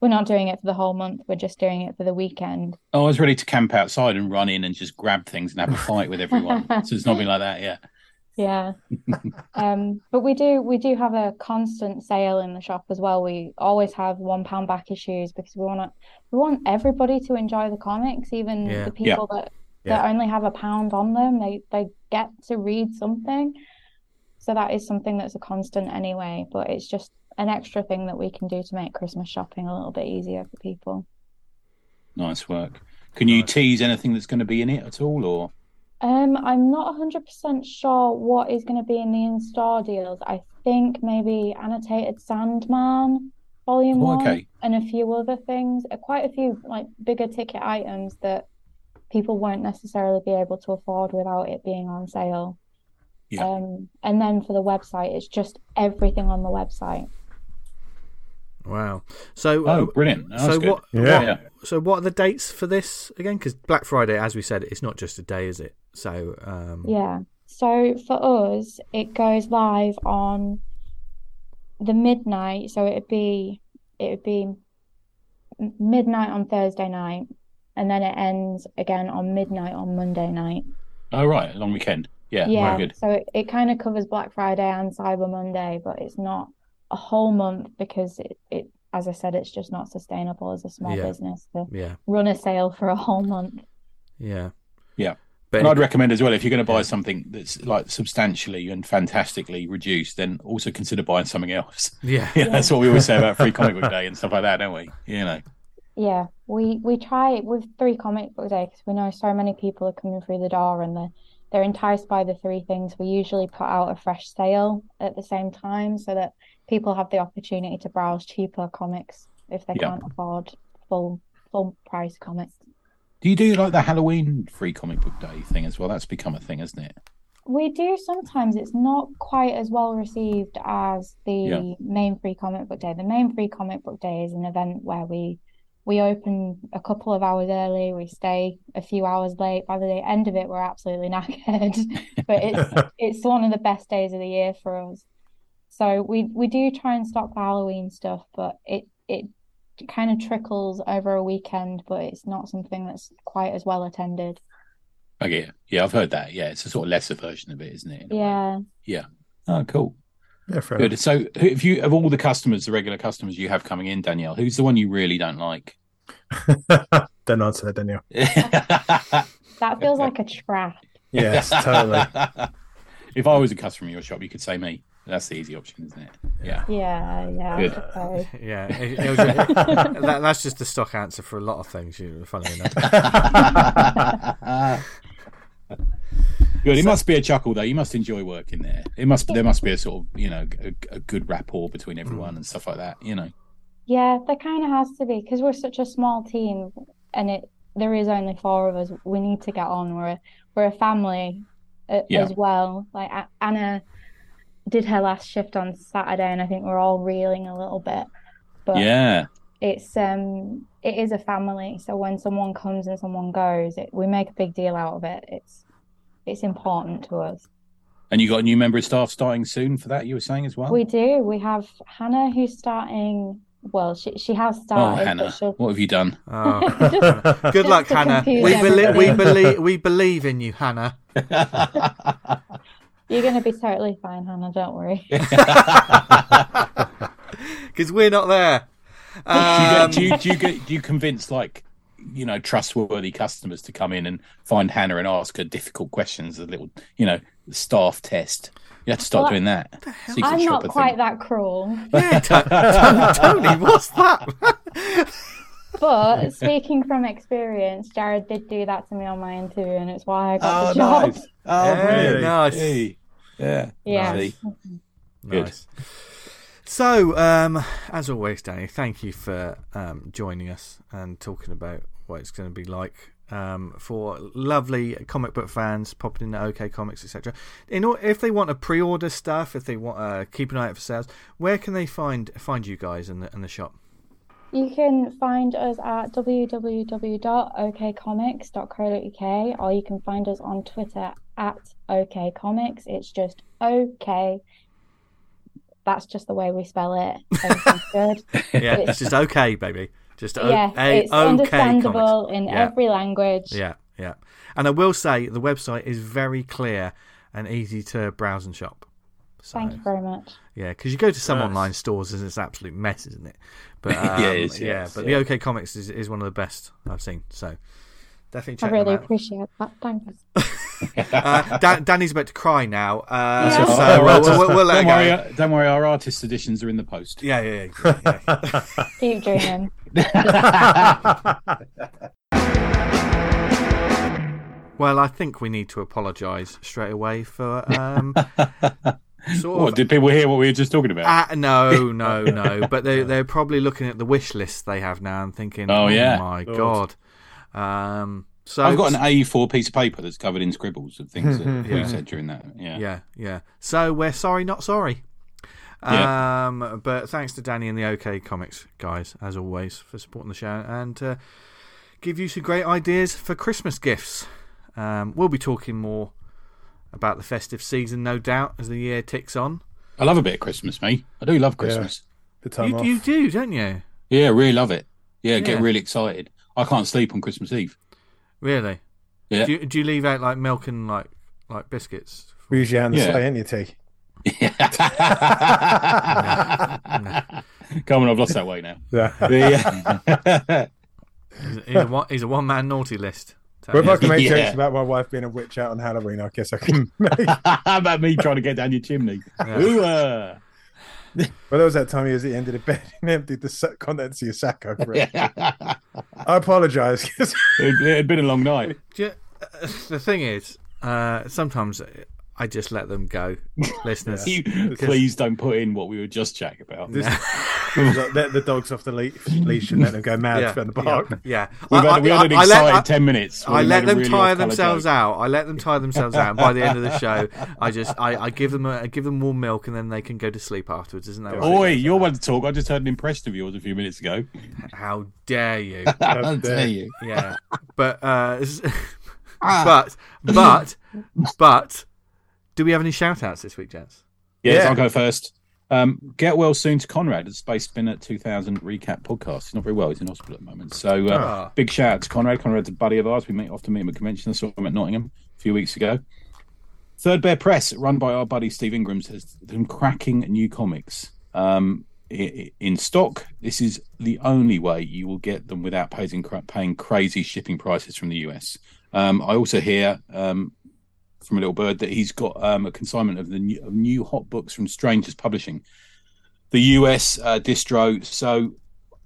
we're not doing it for the whole month we're just doing it for the weekend Oh, I was ready to camp outside and run in and just grab things and have a fight with everyone. so it's not been like that, yeah. Yeah. um, but we do we do have a constant sale in the shop as well. We always have one pound back issues because we want to we want everybody to enjoy the comics, even Yeah. the people that that Yeah. only have a pound on them. They they get to read something. So that is something that's a constant anyway, but it's just an extra thing that we can do to make Christmas shopping a little bit easier for people. Nice work. Can you tease anything that's going to be in it at all, or Um, I'm not 100% sure what is going to be in the in-store deals. I think maybe Annotated Sandman Volume Oh, 1 okay. and a few other things. Uh, Quite a few like bigger ticket items that people won't necessarily be able to afford without it being on sale. Yeah. Um, and then for the website, it's just everything on the website. Wow. So, oh, uh, brilliant! That's so good. what, Yeah. what? So what are the dates for this again? Because Black Friday, as we said, it's not just a day, is it? So, um, Yeah. So for us, it goes live on the midnight. So it'd be it would be midnight on Thursday night, and then it ends again on midnight on Monday night. Oh, right, a long weekend. Yeah, Yeah. very good. So it, it kind of covers Black Friday and Cyber Monday, but it's not a whole month because it, it as I said, it's just not sustainable as a small Yeah. business to yeah, run a sale for a whole month. yeah, Yeah. But And I'd recommend as well if you're going to buy Yeah. something that's like substantially and fantastically reduced, then also consider buying something else. yeah, Yeah, that's what we always say about free comic book day and stuff like that, don't we? You know. Yeah, we we try with three comic book day because we know so many people are coming through the door and they're they're enticed by the three things. We usually put out a fresh sale at the same time so that people have the opportunity to browse cheaper comics if they Yeah. can't afford full full price comics. Do you do like the Halloween free comic book day thing as well? That's become a thing, hasn't it? We do sometimes. It's not quite as well received as the Yeah. main free comic book day. The main free comic book day is an event where we we open a couple of hours early, we stay a few hours late. By the day- end of it, we're absolutely knackered. But it's it's one of the best days of the year for us. So we we do try and stock Halloween stuff, but it it kind of trickles over a weekend, but it's not something that's quite as well attended. Okay, yeah, I've heard that. Yeah, it's a sort of lesser version of it, isn't it? Yeah, way? Yeah. Oh, cool. Yeah, fair enough. Good. So, if you of all the customers, the regular customers you have coming in, Danielle, who's the one you really don't like? Don't answer that, Daniel. That feels like a trap. Yes, totally. if I was a customer in your shop, you could say me. That's the easy option, isn't it? Yeah. Yeah, yeah. I Good. suppose. yeah. It, it was a- that, that's just the stock answer for a lot of things. You know, funny enough. Good. It must be a chuckle though. You must enjoy working there. It must. There must be a sort of you know a, a good rapport between everyone and stuff like that. You know. Yeah, there kind of has to be because we're such a small team and it there is only four of us. We need to get on. We're a, we're a family uh, Yeah. as well. Like Anna did her last shift on Saturday, and I think we're all reeling a little bit. But Yeah. it's um it is a family. So when someone comes and someone goes, it, we make a big deal out of it. It's it's important to us. And you got a new member of staff starting soon for that. You were saying as well. We do. We have Hannah who's starting. Well, she she has oh, started, but Hannah, she'll what have you done? Oh. Just- Good luck, Hannah. We believe we believe we believe in you, Hannah. You're going to be totally fine, Hannah. Don't worry. Because we're not there. do, you Um, get, do, you, do you get do you convince like you know trustworthy customers to come in and find Hannah and ask her difficult questions. A little, you know, staff test. You have to start Well, doing that. I'm not quite thing. that cruel. Yeah, to- to- Tony, what's that? But speaking from experience, Jared did do that to me on my interview, and it's why I got Oh, the job. nice. Oh, Yeah, brilliant. nice. Hey. Yeah. Yeah. See? Good. Nice. So, um, as always, Danny, thank you for um, joining us and talking about what it's going to be like um, for lovely comic book fans popping in into OK Comics, etc. In or- if they want to pre-order stuff, if they want uh, keep an eye out for sales, where can they find find you guys in the in the shop? You can find us at www.okcomics.co.uk or you can find us on Twitter at okcomics. It's just OK. That's just the way we spell it. Everything's good. Yeah, It's- just okay, baby. Just o- yeah, it's OK understandable Comics. in Yeah. every language. Yeah, yeah. And I will say the website is very clear and easy to browse and shop. So, Thank you very much. Yeah, because you go to some Nice. online stores and it's an absolute mess, isn't it? But um, Yeah, it is, yeah, yes, but yeah. the OK Comics is, is one of the best I've seen. So definitely I really them out. appreciate that. Thanks. Uh, Dan, Danny's about to cry now, uh, Yeah. so Oh, we'll, we'll, we'll, we'll let don't, worry, uh, don't worry, our artist editions are in the post. Yeah, yeah, yeah. yeah. Keep dreaming. well, I think we need to apologise straight away for um, sort What, of did people hear what we were just talking about? Uh, no, no, no. But they they're probably looking at the wish list they have now and thinking, Oh, "Oh, yeah. my Lord. god." Um, so I've got an A4 piece of paper that's covered in scribbles of things that Yeah. we said during that. Yeah. yeah, yeah. So we're sorry, not sorry. Yeah. Um, but thanks to Danny and the OK Comics guys, as always, for supporting the show and uh, give you some great ideas for Christmas gifts. Um, we'll be talking more about the festive season, no doubt, as the year ticks on. I love a bit of Christmas, me. I do love Christmas. the time You, off. you do, don't you? Yeah, really love it. Yeah, get really excited. I can't sleep on Christmas Eve. Really? Yeah. Do you, do you leave out like milk and like like biscuits? We're usually out on the Yeah. sleigh, ain't you, T? Come on, I've lost that way now. Yeah. The- He's, he's a one, he's a one man naughty list. Well, if I can make Yeah. jokes about my wife being a witch out on Halloween, I guess I can make. How about me trying to get down your chimney? Yeah. Ooh, uh. Well, there was that time he was at the end of the bed and emptied the sa- contents of your sack over it. I apologise. it, it had been a long night. You- uh, the thing is, uh, sometimes I just let them go, listeners. You, please don't put in what we were just chatting about. This- like, let the dogs off the le- leash and let them go mad Yeah, from the park. yeah. We've I- had, we I- had an I let- excited I- 10 minutes. I we let made them really tire themselves joke. out. I let them tire themselves out. And by the end of the show, I just I, I give them a, I give them warm milk, and then they can go to sleep afterwards. Isn't that right? Oi, you're one to talk. I just heard an impression of yours a few minutes ago. How dare you? How dare dare you? Yeah, but uh, Ah. but but but do we have any shout outs this week, gents? Yes, Yeah. I'll go first. Um, get well soon to Conrad at Space Spinner 2000 recap podcast. He's not very well. He's in hospital at the moment. So uh, Ah. big shout out to Conrad. Conrad's a buddy of ours. We meet often meet him at convention. I saw him at Nottingham a few weeks ago. Third Bear Press, run by our buddy Steve Ingrams, has some cracking new comics um, i- i- in stock. This is the only way you will get them without paying, paying crazy shipping prices from the US. Um, I also hear um, from a little bird that he's got um, a consignment of the new, of new hot books from Strangers Publishing, the US uh, distro. So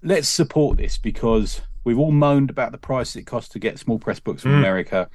let's support this because we've all moaned about the price it costs to get small press books from Mm. America.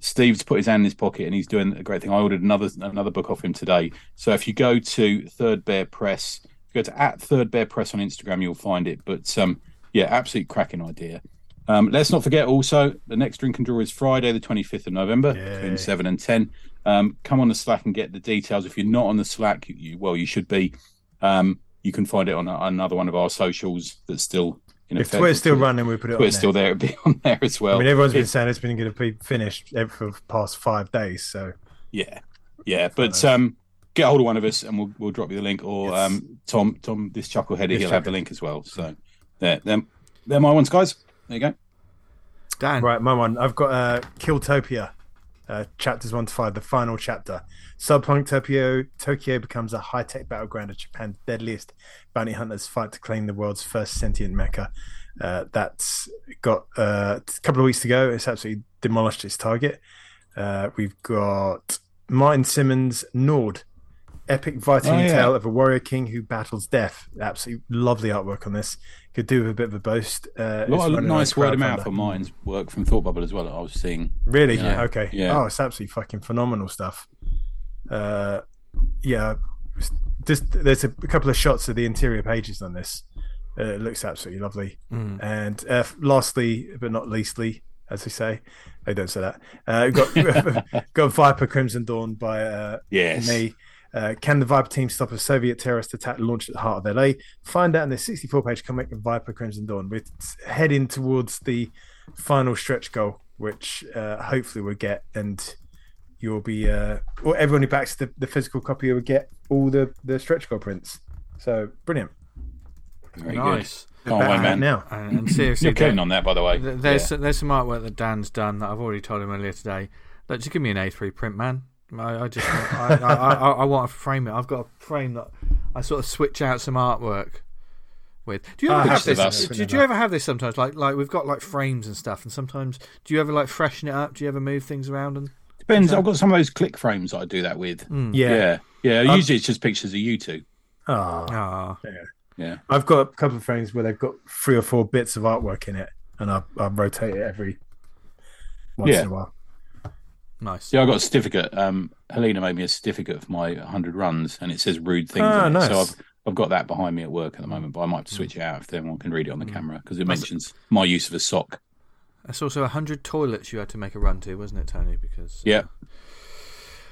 Steve's put his hand in his pocket and he's doing a great thing. I ordered another another book off him today. So if you go to Third Bear Press, if you go to at Third Bear Press on Instagram, you'll find it. But um, yeah, absolute cracking idea. Um, let's not forget also the next drink and draw is Friday, the 25th of November, Yay. between 7 and 10. Um, come on the Slack and get the details. If you're not on the Slack, you, you well, you should be. Um, you can find it on a, another one of our socials that's still in If effect. Twitter's still running, we put it Twitter's still there. It'll be on there as well. I mean, everyone's been It- saying it's been going to be finished for the past five days. So Yeah, yeah. But um, get hold of one of us and we'll we'll drop you the link. Or Yes. um, Tom Tom this chuckleheader, This he'll have the link as well. So there, them, they're my ones, guys. There you go. Dan, Right, my one. I've got uh, Killtopia, uh, chapters one to five, the final chapter. Cyberpunk Tokyo, Tokyo becomes a high tech battleground of Japan's deadliest bounty hunters fight to claim the world's first sentient mecha. Uh, that's got uh, a couple of weeks to go. It's absolutely demolished its target. Uh, we've got Martin Simpson's Nord, epic Viking Oh, yeah. tale of a warrior king who battles death. Absolutely lovely artwork on this. Could do with a bit of a boast. Uh, A lot of nice word of mouth crowdfunder. for Martin's work from Thought Bubble as well. I was seeing. Really? Yeah. Okay. Yeah. Oh, it's absolutely fucking phenomenal stuff. Uh, yeah. Just there's a, a couple of shots of the interior pages on this. Uh, it looks absolutely lovely. Mm. And uh, lastly, but not leastly, as they say, they don't say that. Uh, we've got got Vyper Crimson Dawn by uh, Yes. me. Uh, can the Vyper team stop a Soviet terrorist attack launched at the heart of LA? Find out in the 64 page comic of Vyper Crimson Dawn. We're heading towards the final stretch goal, which uh, hopefully we'll get. And you'll be, uh, or everyone who backs the, the physical copy will get all the, the stretch goal prints. So brilliant. Very nice. Can't wait, out man. now. And, and seriously, You're keen on that, by the way. there's Yeah. there's some artwork that Dan's done that I've already told him earlier today. Look, just give me an A3 print, man. I, I just I, I, I, I want to frame it. I've got a frame that I sort of switch out some artwork with. Do you ever Ah, have this? of us. Did you ever have this sometimes? Like like we've got like frames and stuff, and sometimes do you ever like freshen it up? Do you ever move things around and? Depends. I've got some of those click frames that I do that with. Mm. Yeah. Yeah. Yeah. Um, Usually it's just pictures of you two. Ah. Ah, Yeah. I've got a couple of frames where they've got three or four bits of artwork in it, and I, I rotate it every once Yeah. in a while. Nice. Yeah, I got a certificate. Um, Helena made me a certificate for my 100 runs, and it says rude things. Ah, on it. So. I've I've got that behind me at work at the moment, but I might have to switch it out if anyone can read it on Mm. the camera because it mentions my use of a sock. That's also hundred toilets you had to make a run to, wasn't it, Tony? Because Yeah.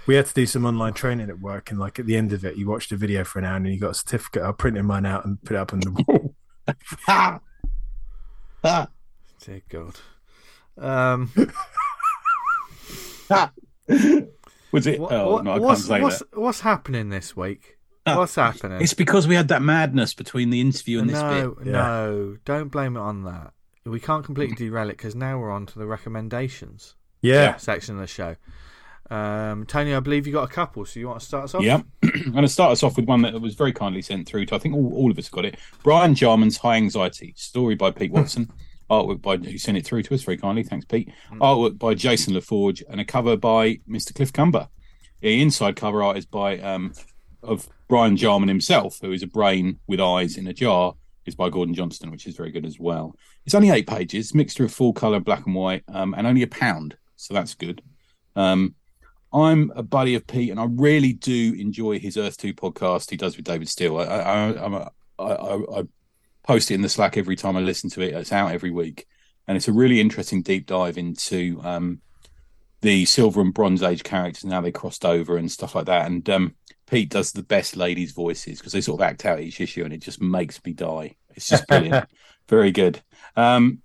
We had to do some online training at work, and like at the end of it, you watched a video for an hour and you got a certificate. I printed mine out and put it up on the wall. dear God. Um, Was it? what, oh, no, I can't what's say what's, that. what's happening this week? Ah, What's happening? It's because we had that madness between the interview and this no, bit. Yeah. no, don't blame it on that. We can't completely derail it because now we're on to the recommendations Yeah. section of the show. Um, Tony, I believe you got a couple, so you want to start us off? Yeah. I'm going to start us off with one that was very kindly sent through to, I think all, all of us got it. Brian Jarman's High Anxiety, story by Pete Watson, artwork by, who sent it through to us very kindly. Thanks, Pete. Artwork by Jason LaForge and a cover by Mr. Cliff Cumber. The inside cover art is by, um, of Brian Jarman himself, who is a brain with eyes in a jar, is by Gordon Johnston, which is very good as well. It's only eight pages, mixture of full color, black and white, um, and only a pound. So that's good. Um, I'm a buddy of Pete, and I really do enjoy his Earth Two podcast he does with David Steele. I, I, I'm a, I, I, I post it in the Slack every time I listen to it. It's out every week, and it's a really interesting deep dive into um, the Silver and Bronze Age characters and how they crossed over and stuff like that. And um, Pete does the best ladies' voices because they sort of act out each issue, and it just makes me die. It's just brilliant, very good. Um,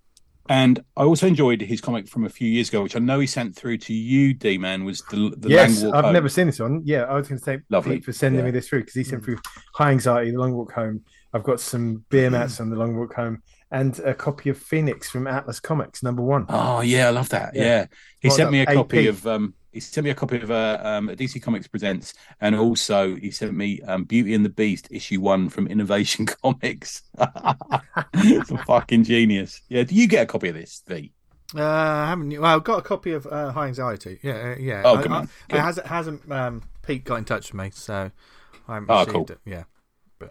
and I also enjoyed his comic from a few years ago, which I know he sent through to you, D man. Was the the yes, I've Home. never seen this one. Yeah, I was going to say Lovely. Pete for sending Yeah. me this through because he sent through High Anxiety, The Long Walk Home. I've got some beer mats on The Long Walk Home and a copy of Phoenix from Atlas Comics, number one. Oh yeah, I love that. Yeah. Yeah, he Well sent me a done. copy AP. of um, he sent me a copy of uh, um, a DC Comics Presents, and also he sent me um, Beauty and the Beast issue one from Innovation Comics. It's a fucking genius. Yeah, do you get a copy of this, V? Uh, haven't you? Well, I've got a copy of uh, High Anxiety. Yeah, uh, yeah. Oh, I- good I- man. It hasn't, hasn't um, Pete got in touch with me, so I haven't Oh, received cool. it. Yeah,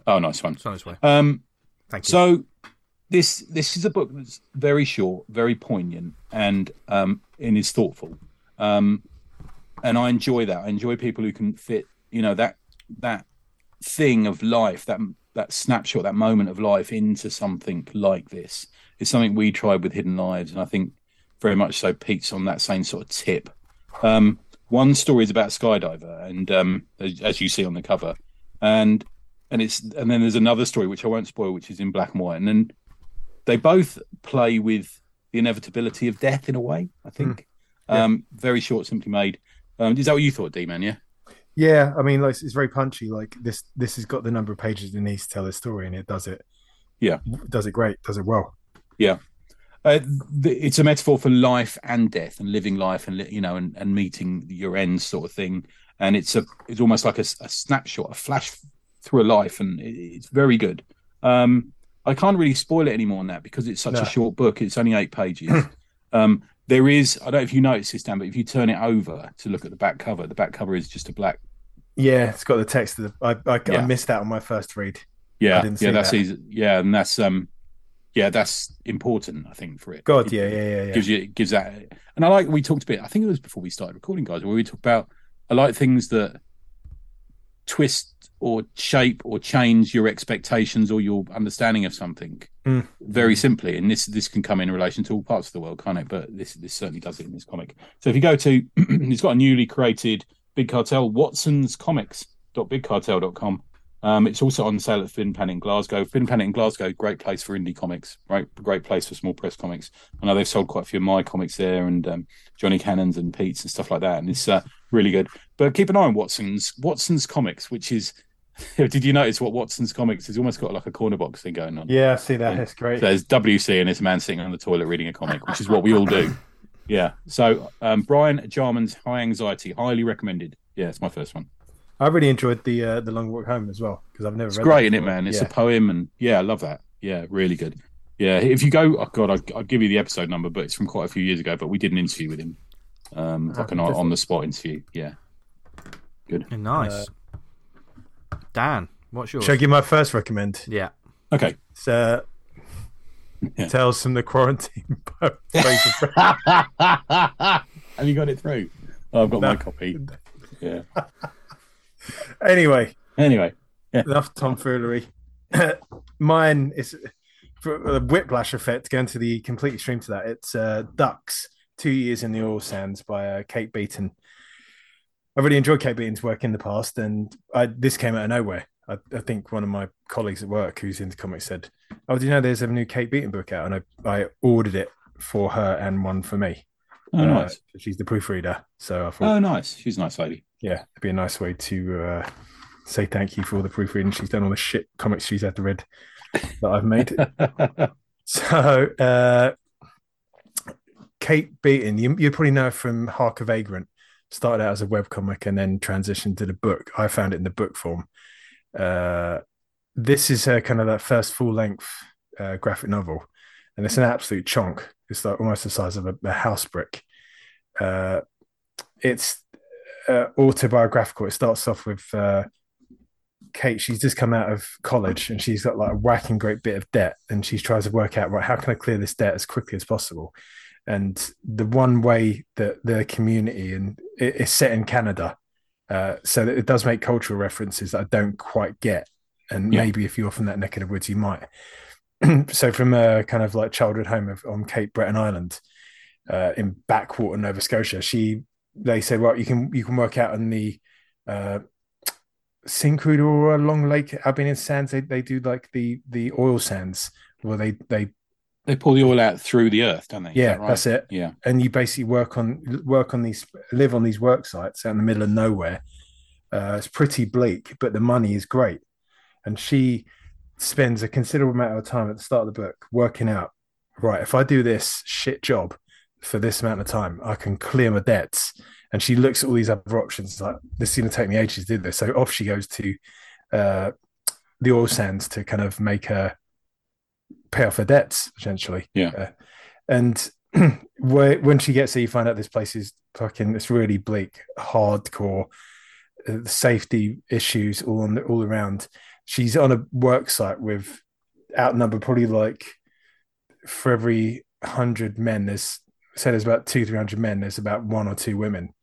Oh, nice one. it's on its way. Um, Thank you. So this this is a book that's very short, very poignant, and um, and is thoughtful. Um, and I enjoy that. I enjoy people who can fit, you know, that that thing of life, that that snapshot, that moment of life into something like this. It's something we tried with Hidden Lives, and I think very much so. Pete's on that same sort of tip. Um, one story is about a skydiver, and um, as, as you see on the cover, and and it's and then there's another story which I won't spoil, which is in black and white, and then they both play with the inevitability of death in a way. I think. Yeah. Um, very short, simply made. Um, is that what you thought, D man? Yeah. Yeah, I mean, like it's very punchy. Like this, this has got the number of pages it needs to tell a story, and it does it. Yeah. does it great. Does it well. Uh, th- it's a metaphor for life and death and living life and you know and, and meeting your ends sort of thing and it's a it's almost like a snapshot a flash through a life and it, it's very good um I can't really spoil it anymore on that because it's such No. a short book. It's only eight pages. um, there is, I don't know if you noticed this, Dan, but if you turn it over to look at the back cover, the back cover is just a black. Yeah, it's got the text. Of the, I, I, Yeah. I missed that on my first read. Yeah, yeah, that's that. easy. Yeah, and that's um, yeah, that's important. I think for it. God, It yeah, yeah, yeah, yeah. Gives you gives that, and I like we talked a bit. I think it was before we started recording, guys, where we talked about. I like things that twist or shape or change your expectations or your understanding of something Mm. very simply. And this this can come in relation to all parts of the world, can't it? But this this certainly does it in this comic. So if you go to, it's got a newly created Big Cartel Watson's Comics.bigcartel.com. Um, it's also on sale at Fin Planet in Glasgow. Fin Planet in Glasgow, great place for indie comics, right? Great place for small press comics. I know they've sold quite a few of my comics there, and um, Johnny Cannon's and Pete's and stuff like that, and it's uh, really good. But keep an eye on Watson's Watson's Comics, which is. Did you notice what Watson's Comics has almost got like a corner box thing going on? Yeah, I see that. Yeah. It's great. So there's WC and this man sitting on the toilet reading a comic, which is what we all do. Yeah. So um, Brian Jarman's High Anxiety, highly recommended. Yeah, it's my first one. I really enjoyed the uh, the long walk home as well because I've never. It's read great, that isn't it, man? It's yeah. a poem, and yeah, I love that. Yeah, really good. Yeah, if you go, oh god, I'll, I'll give you the episode number, but it's from quite a few years ago. But we did an interview with him, um, like an on the spot interview. Yeah, good. Nice. Dan, what's yours? Should I give my first recommend? Yeah. okay. It's uh, Yeah. Tales from the Quarantine. by Fraser French. Have you got it through? Oh, I've got my copy. Yeah. anyway, Anyway, enough tomfoolery. Mine is for a whiplash effect going to the complete extreme to that. It's uh, Ducks, Two Years in the Oil Sands by uh, Kate Beaton. I really enjoyed Kate Beaton's work in the past, and I, this came out of nowhere. I, I think one of my colleagues at work who's into comics said, "Oh, do you know there's a new Kate Beaton book out?" And I, I ordered it for her and one for me. oh Uh, nice. she's the proofreader, so I thought, Oh nice. She's a nice lady. yeah, it'd be a nice way to uh, say thank you for all the proofreading she's done, all the shit comics she's had to read that I've made. so, uh, Kate Beaton, you, you probably know from Hark a Vagrant. Started out as a webcomic and then transitioned to the book. I found it in the book form. Uh, this is her kind of that first full length uh, graphic novel, and it's an absolute chunk. It's like almost the size of a, a house brick. Uh, it's uh, autobiographical. It starts off with uh, Kate. She's just come out of college and she's got like a whacking great bit of debt, and she's trying to work out right how can I clear this debt as quickly as possible. And the one way that the community and it's set in Canada, uh, so that it does make cultural references that I don't quite get. And Yeah. maybe if you're from that neck of the woods, you might. so from a kind of like childhood home of, on Cape Breton Island, uh, in backwater Nova Scotia, she they said, well, you can you can work out on the uh, Syncrude or along Lake Albian Sands. They they do like the the oil sands where they they They pull the oil out through the earth, don't they? Is yeah that right? that's it. Yeah. And you basically work on work on these live on these work sites out in the middle of nowhere. Uh, it's pretty bleak, but the money is great. And she spends a considerable amount of time at the start of the book working out right if I do this shit job for this amount of time, I can clear my debts. And she looks at all these other options like this is going to take me ages to do this. So off she goes to uh, the oil sands to kind of make her pay off her debts essentially. Yeah. Uh, and when she gets there, you find out this place is fucking it's really bleak, hardcore, uh, safety issues all on the, all around. She's on a work site with outnumbered probably like for every hundred men, there's say there's about two three hundred men. There's about one or two women.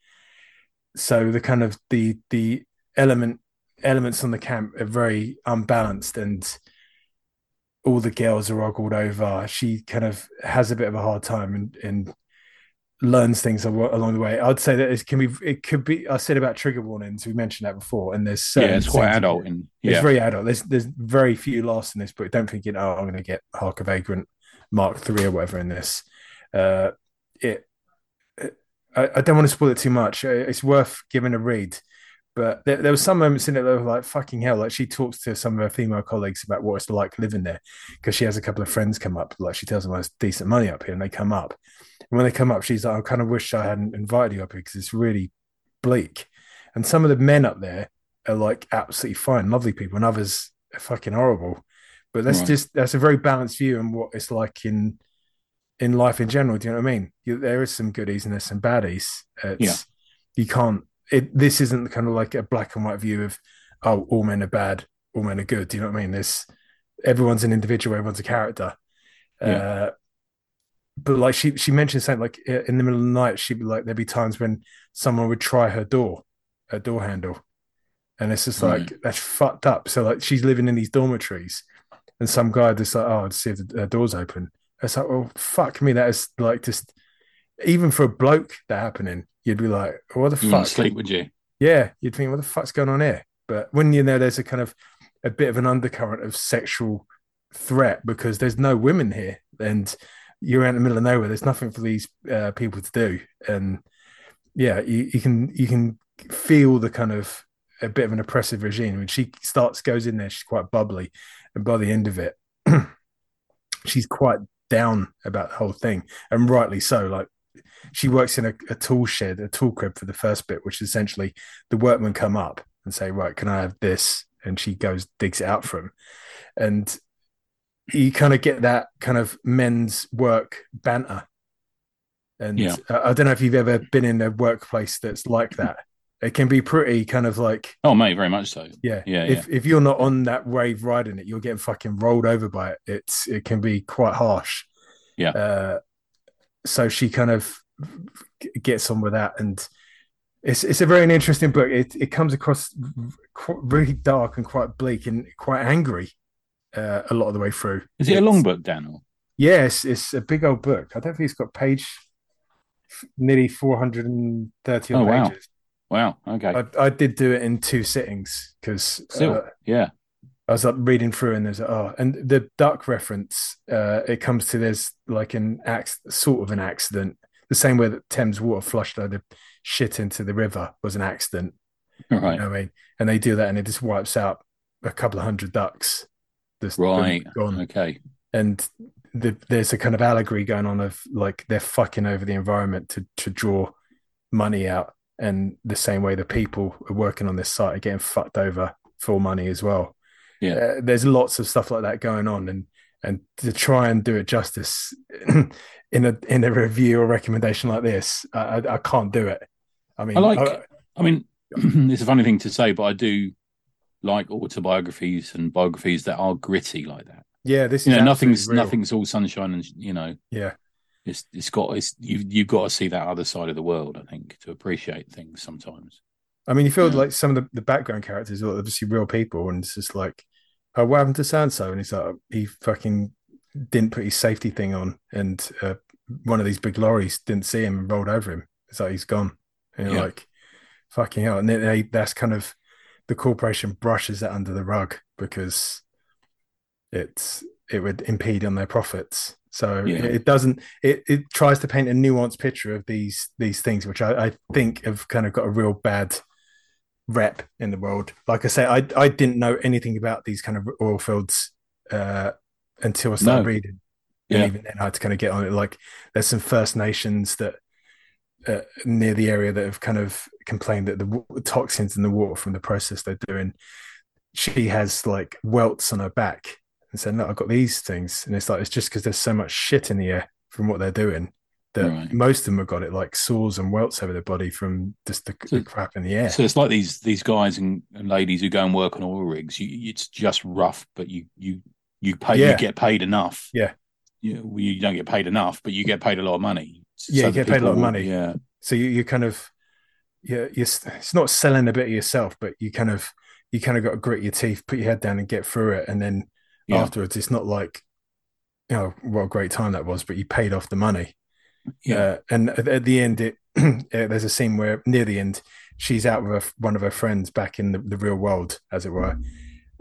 So the kind of the the element elements on the camp are very unbalanced and all the girls are ogled over. She kind of has a bit of a hard time and, and learns things along the way. I'd say that it can be, it could be. I said about trigger warnings. We mentioned that before, and there's Yeah, it's quite adult and It's very adult. There's there's very few laughs in this book. Don't think you know I'm going to get Hark a Vagrant Mark Three or whatever in this. Uh, it, it- I, I don't want to spoil it too much. Uh, It's worth giving a read. But there, there was some moments in it that were like fucking hell. Like she talks to some of her female colleagues about what it's like living there because she has a couple of friends come up. Like she tells them there's decent money up here, and they come up. And when they come up, she's like, I kind of wish I hadn't invited you up here because it's really bleak. And some of the men up there are like absolutely fine, lovely people, and others are fucking horrible. But that's Right. just that's a very balanced view on what it's like in in life in general. Do you know what I mean? You, there is some goodies and there's some baddies. It's, Yeah. You can't. It this isn't kind of like a black and white view of oh all men are bad, all men are good. Do you know what I mean? This everyone's an individual, everyone's a character. Yeah. Uh, but like she she mentioned something like in the middle of the night she'd be like there'd be times when someone would try her door, her door handle, and it's just like that's fucked up. So like she's living in these dormitories, and some guy just like oh, I'd see if the uh, door's open. It's like well fuck me, that is like just even for a bloke that happening, you'd be like what the You fuck? sleep, would you? Yeah, you'd think, what the fuck's going on here? But when you know there's a kind of a bit of an undercurrent of sexual threat because there's no women here and you're out in the middle of nowhere, there's nothing for these uh, people to do. And yeah, you, you can you can feel the kind of a bit of an oppressive regime. When she starts goes in there, she's quite bubbly, and by the end of it, she's quite down about the whole thing, and rightly so. Like she works in a, a tool shed, a tool crib for the first bit, which is essentially the workmen come up and say, Right, can I have this? And she goes, digs it out for him. And you kind of get that kind of men's work banter. And Yeah. uh, I don't know if you've ever been in a workplace that's like that. It can be pretty kind of like, Oh, mate, very much so. yeah, Yeah, If if you're not on that wave riding it, you're getting fucking rolled over by it. It's it can be quite harsh. Yeah. Uh, so she kind of gets on with that, and it's it's a very interesting book. It it comes across really dark and quite bleak and quite angry uh, a lot of the way through. Is it a long book, Daniel? Yes, it's a big old book. I don't think it's got page nearly four hundred and thirty Oh, wow. pages. Wow. Okay. I, I did do it in two sittings because Still, yeah. I was like reading through and there's oh and the duck reference uh it comes to there's like an acc- sort of an accident the same way that Thames water flushed load of shit into the river was an accident All you right. know I mean and they do that and it just wipes out a couple of hundred ducks just Right. gone Okay. and the, there's a kind of allegory going on of like they're fucking over the environment to to draw money out and the same way the people are working on this site are getting fucked over for money as well Yeah. uh, there's lots of stuff like that going on and and to try and do it justice in a in a review or recommendation like this i i, can't do it i mean I like- I- I mean, it's a funny thing to say, but I do like autobiographies and biographies that are gritty like that. yeah this is You know, nothing's real. nothing's all sunshine and you know, yeah it's it's got it's you you've got to see that other side of the world. I think to appreciate things sometimes. I mean, you feel Yeah. like some of the, the background characters are obviously real people, and it's just like, oh, what happened to so and he's like, he fucking didn't put his safety thing on, and uh, one of these big lorries didn't see him and rolled over him. It's like he's gone. And you're Yeah. like, fucking hell. And then they, that's kind of the corporation brushes that under the rug because it's it would impede on their profits. So Yeah. it, it doesn't. It it tries to paint a nuanced picture of these these things, which I, I think have kind of got a real bad rep in the world. Like I say, I I didn't know anything about these kind of oil fields uh, until I started No. reading. Yeah. And even then, I had to kind of get on it. Like, there's some First Nations that uh, near the area that have kind of complained that the toxins in the water from the process they're doing. She has like welts on her back and said, "No, I've got these things," and it's like it's just because there's so much shit in the air from what they're doing that Right. most of them have got it like sores and welts over their body from just the, So- the crap in the air. So it's like these these guys and, and ladies who go and work on oil rigs. You, it's just rough, but you you you pay Yeah. you get paid enough. Yeah. You, you don't get paid enough, but you get paid a lot of money. Yeah, you get paid a lot of money. Yeah, so you, you kind of yeah you it's not selling a bit of yourself but you kind of you kind of got to grit your teeth put your head down and get through it and then Yeah. afterwards it's not like you know what a great time that was but you paid off the money yeah, uh, and at, at the end it uh, there's a scene where near the end she's out with one of her friends back in the, the real world as it were.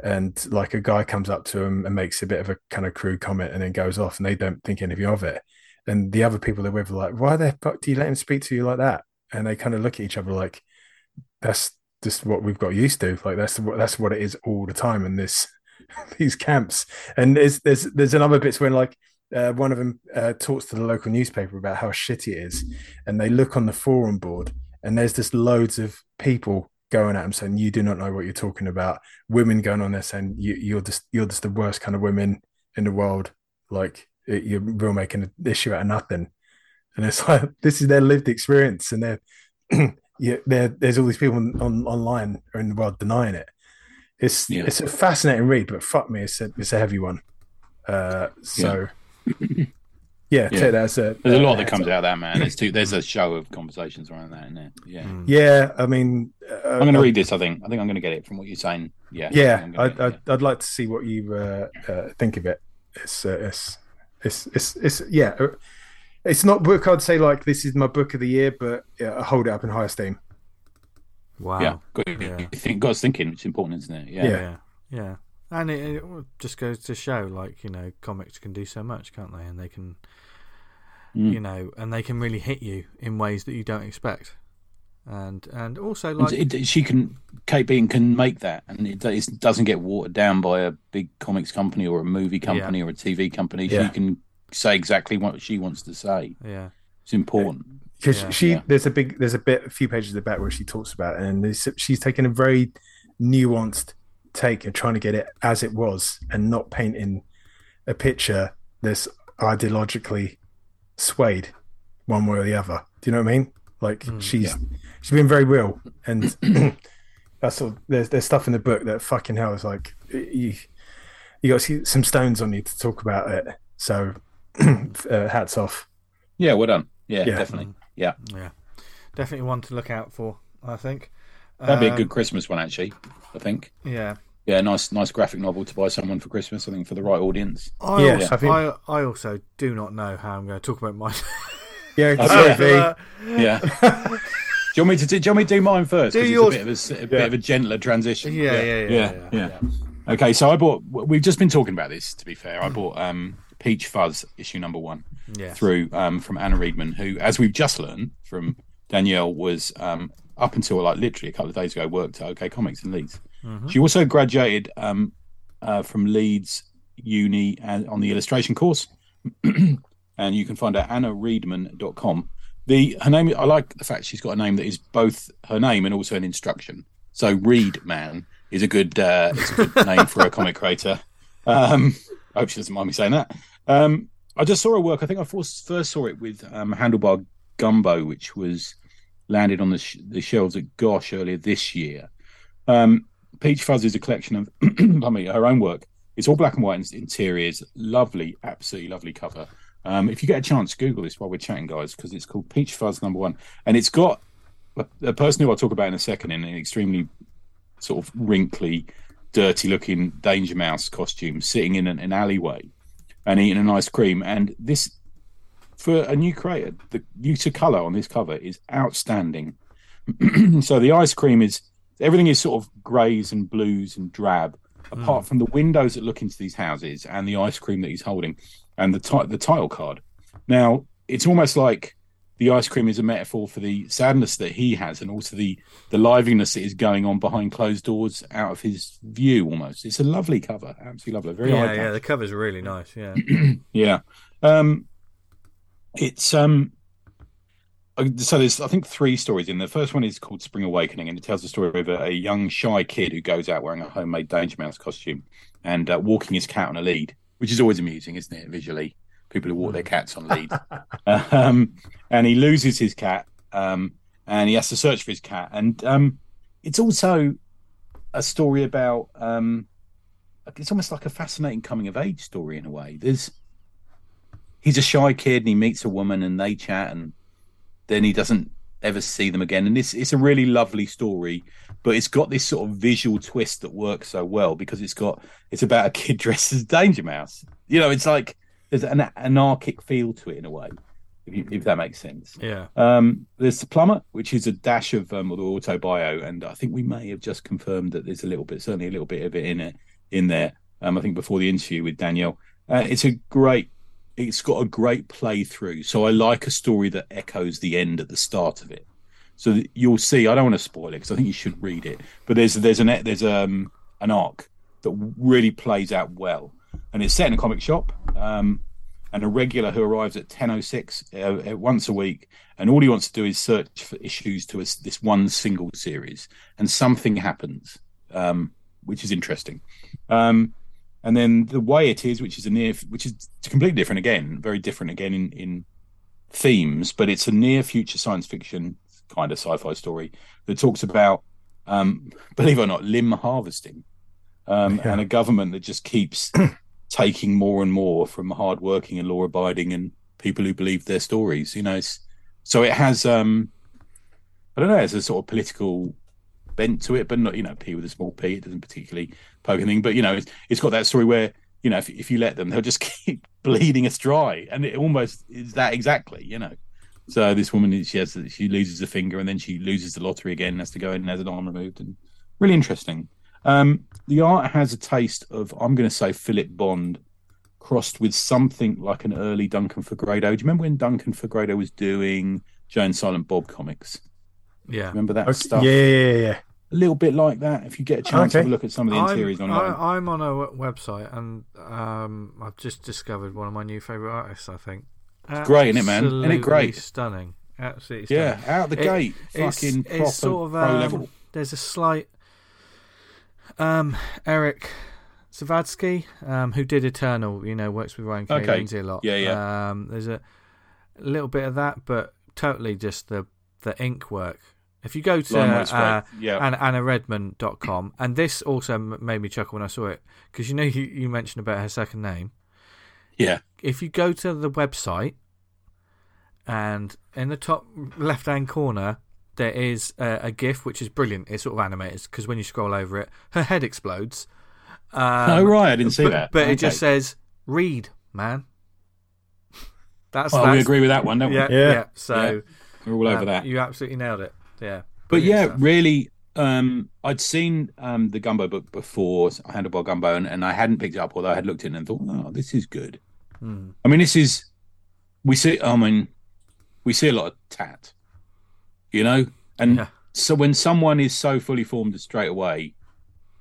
And like a guy comes up to him and makes a bit of a kind of crude comment and then goes off and they don't think anything of it. And the other people they're with are like why the fuck do you let him speak to you like that? And they kind of look at each other like that's just what we've got used to. Like that's what that's what it is all the time in this these camps. And there's there's there's another bits when like uh, one of them uh, talks to the local newspaper about how shitty it is and they look on the forum board and there's just loads of people going at him saying you do not know what you're talking about. Women going on there saying you, you're just you're just the worst kind of women in the world. Like it, you're real making an issue out of nothing. And it's like this is their lived experience, and they're yeah, there's all these people on, on, online or in the world denying it. It's Yeah. it's a fascinating read, but fuck me, it's a it's a heavy one. Uh, so yeah, Yeah. take that as a There's a lot uh, that comes out of that, man. There's two, there's a show of conversations around that, isn't there? Yeah. Mm. Yeah, I mean, uh, I'm going to read this. I think. I think I'm going to get it from what you're saying. Yeah. Yeah, I'm gonna I'd, I'd, I'd like to see what you uh, uh, think of it. It's, uh, it's, it's, it's, it's, yeah, uh, it's not a book I'd say like this is my book of the year, but yeah, I hold it up in high esteem. Wow. yeah. Got, Yeah. think, got us thinking. It's important, isn't it? Yeah. Yeah. yeah, yeah. And it, it just goes to show, like you know, comics can do so much, can't they? And they can, Mm. you know, and they can really hit you in ways that you don't expect. And and also And like it, she can, Kate Beaton can make that, and it, it doesn't get watered down by a big comics company or a movie company or a TV company. Yeah. She can say exactly what she wants to say. yeah, It's important. because Yeah. she Yeah. there's a big there's a bit a few pages at the back where she talks about it and she's taken a very nuanced take of trying to get it as it was and not painting a picture that's ideologically swayed one way or the other do you know what i mean like Mm, she's yeah. she's been very real and that's all there's there's stuff in the book that fucking hell is like you you got to see some stones on you to talk about it so uh, hats off Yeah, well done. Yeah, Yeah. definitely. Yeah, yeah, definitely one to look out for. I think that'd be a Um, good Christmas one, actually. I think. Yeah, Yeah, nice, nice graphic novel to buy someone for Christmas. I think for the right audience. I Yeah, also, I think- I, I also do not know how I'm going to talk about my. yeah sorry. V. Uh, Yeah. do you want me to do? Do you want me to do mine first? Do 'Cause it's a bit of a, s- a Yeah. bit of a gentler transition. Yeah, yeah, yeah, yeah, yeah. yeah. Okay, so I bought. We've just been talking about this. To be fair, I bought um, Peach Fuzz issue number one Yes. through um, from Anna Readman, who, as we've just learned from Danielle, was um, up until like literally a couple of days ago worked at OK Comics in Leeds. Mhm. She also graduated um, uh, from Leeds Uni and on the illustration course, and you can find her at annareadman.com. The her name I like the fact she's got a name that is both her name and also an instruction. So Read Man is a good uh, is a good name for a comic creator. Um, I hope she doesn't mind me saying that. Um, I just saw her work. I think I first, first saw it with um, Handlebar Gumbo, which was landed on the, sh- the shelves at Gosh earlier this year. Um, Peach Fuzz is a collection of mean, her own work. It's all black and white in- interiors. Lovely, absolutely lovely cover. Um, if you get a chance, Google this while we're chatting, guys, because it's called Peach Fuzz Number One, and it's got a, a person who I'll talk about in a second in an extremely sort of wrinkly, dirty-looking Danger Mouse costume, sitting in an, an alleyway and eating an ice cream. And this, for a new creator, the use of color on this cover is outstanding. so the ice cream is everything is sort of greys and blues and drab, apart from the windows that look into these houses and the ice cream that he's holding and the ti- the title card. Now it's almost like the ice cream is a metaphor for the sadness that he has and also the the liveliness that is going on behind closed doors out of his view almost it's a lovely cover absolutely lovely very yeah, yeah. The cover's really nice. Yeah. yeah. Um, it's um. So there's, I think, three stories in. The first one is called Spring Awakening, and it tells the story of a, a young shy kid who goes out wearing a homemade Danger Mouse costume and uh, walking his cat on a lead, which is always amusing, isn't it? Visually, people who walk their cats on leads. um, and he loses his cat, um, and he has to search for his cat. And um, it's also a story about. Um, it's almost like a fascinating coming of age story in a way. There's he's a shy kid and he meets a woman and they chat and then he doesn't ever see them again. And it's it's a really lovely story, but it's got this sort of visual twist that works so well because it's got it's about a kid dressed as Danger Mouse. You know, it's like there's an anarchic feel to it in a way, if, you, if that makes sense. Yeah. Um, there's the plumber, which is a dash of um, the auto bio, and I think we may have just confirmed that there's a little bit, certainly a little bit of it in it in there. Um, I think before the interview with Danielle, uh, it's a great, it's got a great playthrough. So I like a story that echoes the end at the start of it. So you'll see. I don't want to spoil it because I think you should read it. But there's there's an there's um an arc that really plays out well, and it's set in a comic shop. Um, and a regular who arrives at 10.06 uh, once a week and all he wants to do is search for issues to a, this one single series and something happens um, which is interesting um, and then the way it is which is a near which is completely different again very different again in, in themes but it's a near future science fiction kind of sci-fi story that talks about um, believe it or not limb harvesting um, Yeah. and a government that just keeps taking more and more from hardworking and law-abiding and people who believe their stories. You know, so it has um, I don't know, it's a sort of political bent to it, but not you know P with a small p. It doesn't particularly poke anything, but you know, it's, it's got that story where you know if if you let them, they'll just keep bleeding us dry, and it almost is that exactly. You know. So this woman, she has, she loses a finger, and then she loses the lottery again, and has to go in and has an arm removed, and really interesting. Um, the art has a taste of, I'm going to say, Philip Bond crossed with something like an early Duncan Fegredo. Do you remember when Duncan Fegredo was doing Jay and Silent Bob comics? Yeah. Remember that Okay. stuff? Yeah, yeah, yeah, yeah. A little bit like that. If you get a chance, Okay. have a look at some of the interiors I'm, online. I, I'm on a website and um, I've just discovered one of my new favourite artists. I think. It's great, isn't it, man? Isn't it Absolutely great? Stunning. Absolutely yeah, stunning. out the It- gate, It's, fucking proper it's sort of pro um, level. There's a slight um, Eric Zawadzki, um, who did Eternal. You know, works with Ryan K. Okay. Lindsay a lot. Yeah, yeah. Um, there's a little bit of that, but totally just the the ink work. If you go to Line works great. uh, yeah, and AnnaReadman.com, and this also made me chuckle when I saw it because you know you, you mentioned about her second name. yeah. If you go to the website, and in the top left hand corner there is a, a GIF which is brilliant. It's sort of animated because when you scroll over it, her head explodes. Um, oh right, I didn't see but, that. But Okay. it just says "read, man." That's Well, that's we agree with that one, don't we? yeah, yeah. Yeah. So We're all over um, that. You absolutely nailed it. Yeah. But yeah, stuff. really, um, I'd seen um, the Gumbo book before, Handlebar Gumbo, and, and I hadn't picked it up, although I had looked at it and thought, oh, this is good. Hmm. I mean, this is, we see, I mean, we see a lot of tat, you know? And Yeah. so when someone is so fully formed straight away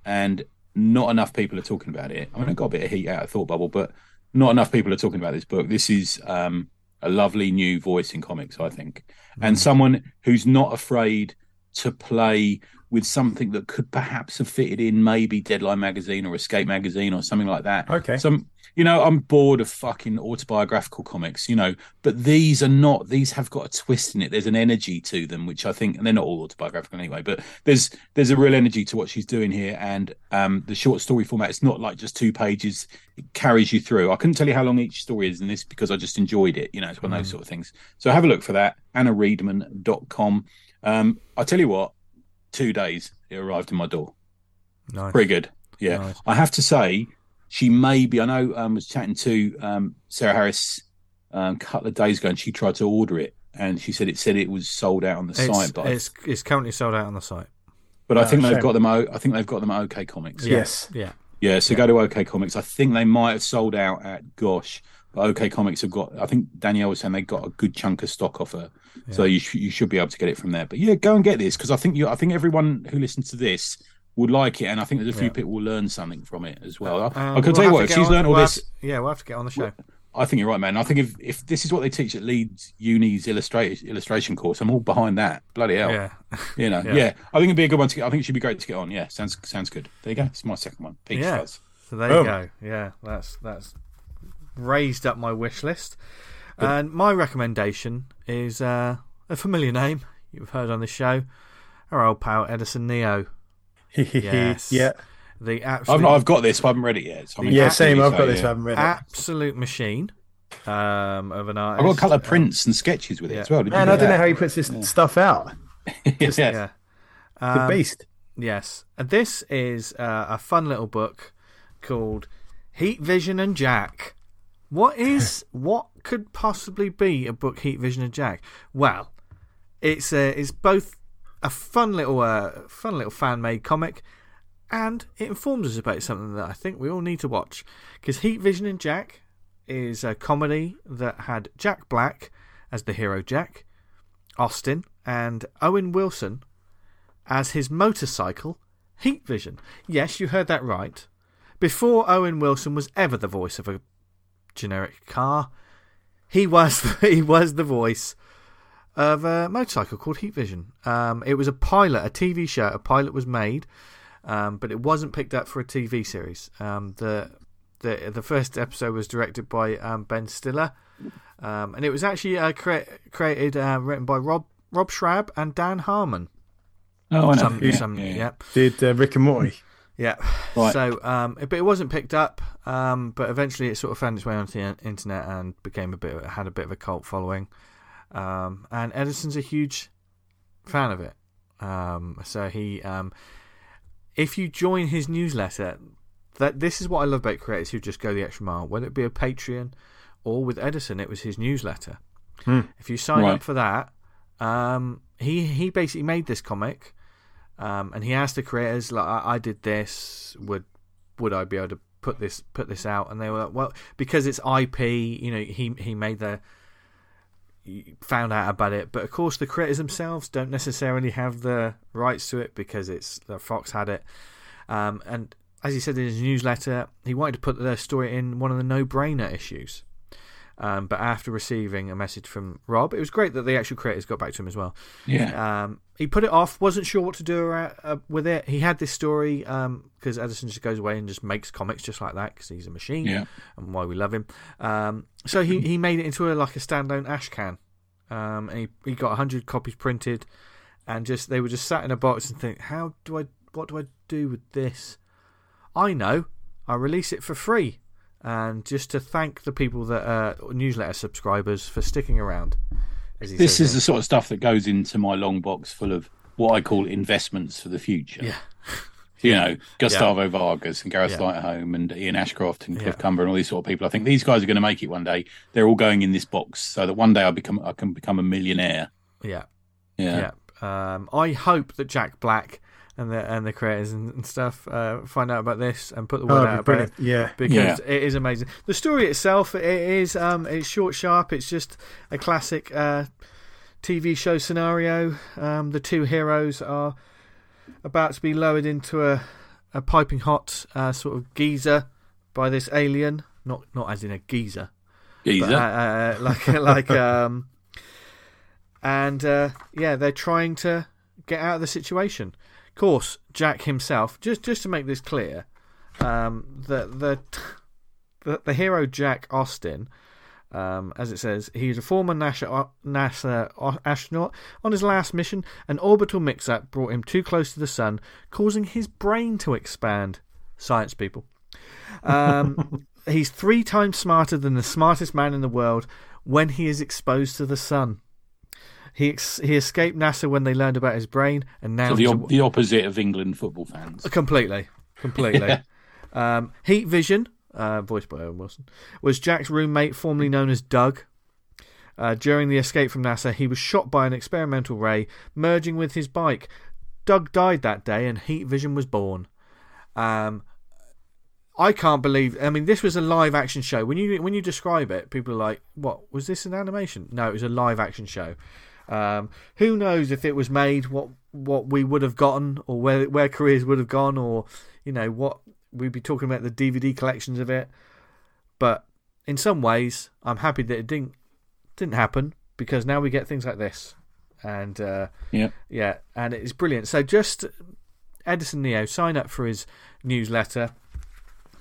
and not enough people are talking about it, I mean, I got a bit of heat out of Thought Bubble, but not enough people are talking about this book. This is um, a lovely new voice in comics, I think, and mm. someone who's not afraid to play with something that could perhaps have fitted in maybe Deadline magazine or Escape magazine or something like that. Okay. Some, you know, I'm bored of fucking autobiographical comics, you know, but these are not. These have got a twist in it. There's an energy to them, which I think, and they're not all autobiographical anyway. But there's there's a real energy to what she's doing here, and um, the short story format. It's not like just two pages. It carries you through. I couldn't tell you how long each story is in this because I just enjoyed it. You know, it's one of those sort of things. So have a look for that. AnnaReadman.com. Um, I tell you what, two days it arrived in my door. Nice. Pretty good. Yeah. Nice. I have to say, she may be. I know I um, was chatting to um, Sarah Harris um, a couple of days ago, and she tried to order it, and she said it said it was sold out on the It's, site. But I, it's it's currently sold out on the site. but I Oh, think they've shame. got them. I think they've got them at OK Comics. Yeah. Yes. Yeah. Yeah, so go to OK Comics. I think they might have sold out at Gosh, but OK Comics have got. I think Danielle was saying they got a good chunk of stock off her, so you sh- you should be able to get it from there. But yeah, go and get this because I think you. I think everyone who listens to this would like it, and I think there's a few Yeah. people will learn something from it as well. I, Um, I can we'll tell you what, if she's learned all we'll this. have to- yeah, we'll have to get on the show. I think you're right, man. I think if, if this is what they teach at Leeds Uni's illustrate, illustration course, I'm all behind that. Bloody hell. Yeah. You know, Yeah. yeah. I think it'd be a good one to get. I think it should be great to get on. Yeah, sounds sounds good. There you go. It's my second one. Peach Yeah. Fuzz. So there Boom. you go. Yeah, that's that's raised up my wish list. And my recommendation is uh, a familiar name you've heard on the show. Our old pal Edison Neo, Yes. yeah. the I've absolute, not, I've got this, but I haven't read it yet. So I'm Yeah, same. I've say, got this. yeah. I haven't read it. absolute machine um, of an artist. I've got a couple of Uh, prints and sketches with it yeah. as well. Did Man, get I don't know how he puts this stuff out. yes. yeah. The Um, beast. Yes, and this is uh, a fun little book called Heat Vision and Jack. What is what could possibly be a book Heat Vision and Jack? Well, it's uh, it's both a fun little uh, fun little fan made comic, and it informs us about something that I think we all need to watch. Because Heat Vision and Jack is a comedy that had Jack Black as the hero Jack, Austin, and Owen Wilson as his motorcycle, Heat Vision. Yes, you heard that right. Before Owen Wilson was ever the voice of a generic car, he was he was the voice of a motorcycle called Heat Vision. Um, it was a pilot, a TV show. A pilot was made, um, but it wasn't picked up for a TV series. Um, the the the first episode was directed by um, Ben Stiller, um, and it was actually uh, cre- created uh, written by Rob Rob Schrab and Dan Harmon. Oh, I know. Some, yeah, some, yeah, yeah. yeah. Did uh, Rick and Morty? Yeah. Right. So, um, but it wasn't picked up. Um, but eventually, it sort of found its way onto the internet and became a bit, had a bit of a cult following. Um, and Edison's a huge fan of it. Um, so he, um, if you join his newsletter, that this is what I love about creators who just go the extra mile. Whether it be a Patreon or with Edison, it was his newsletter. Hmm. If you sign Right. up for that, um, he he basically made this comic. Um, and he asked the creators, like, I, I did this. Would would I be able to put this put this out? And they were like, well, because it's IP. You know, he he made the found out about it. But of course, the creators themselves don't necessarily have the rights to it because it's the Fox had it. Um, and as he said in his newsletter, he wanted to put the story in one of the no-brainer issues. Um, but after receiving a message from Rob, it was great that the actual creators got back to him as well. Yeah. Um, he put it off, wasn't sure what to do uh, uh, with it. He had this story because Edison just goes away and just makes comics just like that because he's a machine Yeah. and why we love him. Um, so he, he made it into a, like a standalone ash can. Um, and he, he got 100 copies printed and just they were just sat in a box and think, how do I, what do I do with this? I know, I release it for free. And just to thank the people that are newsletter subscribers for sticking around. This is the sort of stuff that goes into my long box full of what I call investments for the future. Yeah. You know, Gustavo Vargas and Gareth Yeah. Lightholme and Ian Ashcroft and Cliff Yeah. Cumber and all these sort of people. I think these guys are going to make it one day. They're all going in this box so that one day I become I can become a millionaire. Yeah. Yeah. Yeah. Um, I hope that Jack Black and the and the creators and, and stuff uh, find out about this and put the Oh, word that'd out be about it Yeah. because Yeah. it is amazing. The story itself it is um, it's short, sharp. It's just a classic uh, TV show scenario. Um, the two heroes are about to be lowered into a a piping hot uh, sort of geyser by this alien, not not as in a geezer, Geezer. but, uh, uh, like like um, and uh, yeah, they're trying to get out of the situation. Of course, Jack himself, just just to make this clear, um, the the the, the hero Jack Austin. Um, as it says, he is a former NASA, NASA astronaut. On his last mission, an orbital mix up brought him too close to the sun, causing his brain to expand. Science people. Um, he's three times smarter than the smartest man in the world when he is exposed to the sun. He ex- he escaped NASA when they learned about his brain, and now so the, the opposite of England football fans. completely, completely. um, Heat Vision, uh, voiced by Owen Wilson, was Jack's roommate, formerly known as Doug. Uh, during the escape from NASA, he was shot by an experimental ray, merging with his bike. Doug died that day, and Heat Vision was born. Um, I can't believe. I mean, this was a live action show. When you when you describe it, people are like, "What was this an animation?" No, it was a live action show. Um, who knows if it was made, what what we would have gotten, or where where careers would have gone, or you know what we'd be talking about the DVD collections of it. But in some ways, I'm happy that it didn't didn't happen because now we get things like this, and uh, Yeah. yeah, and it's brilliant. So just Edison Neo, sign up for his newsletter.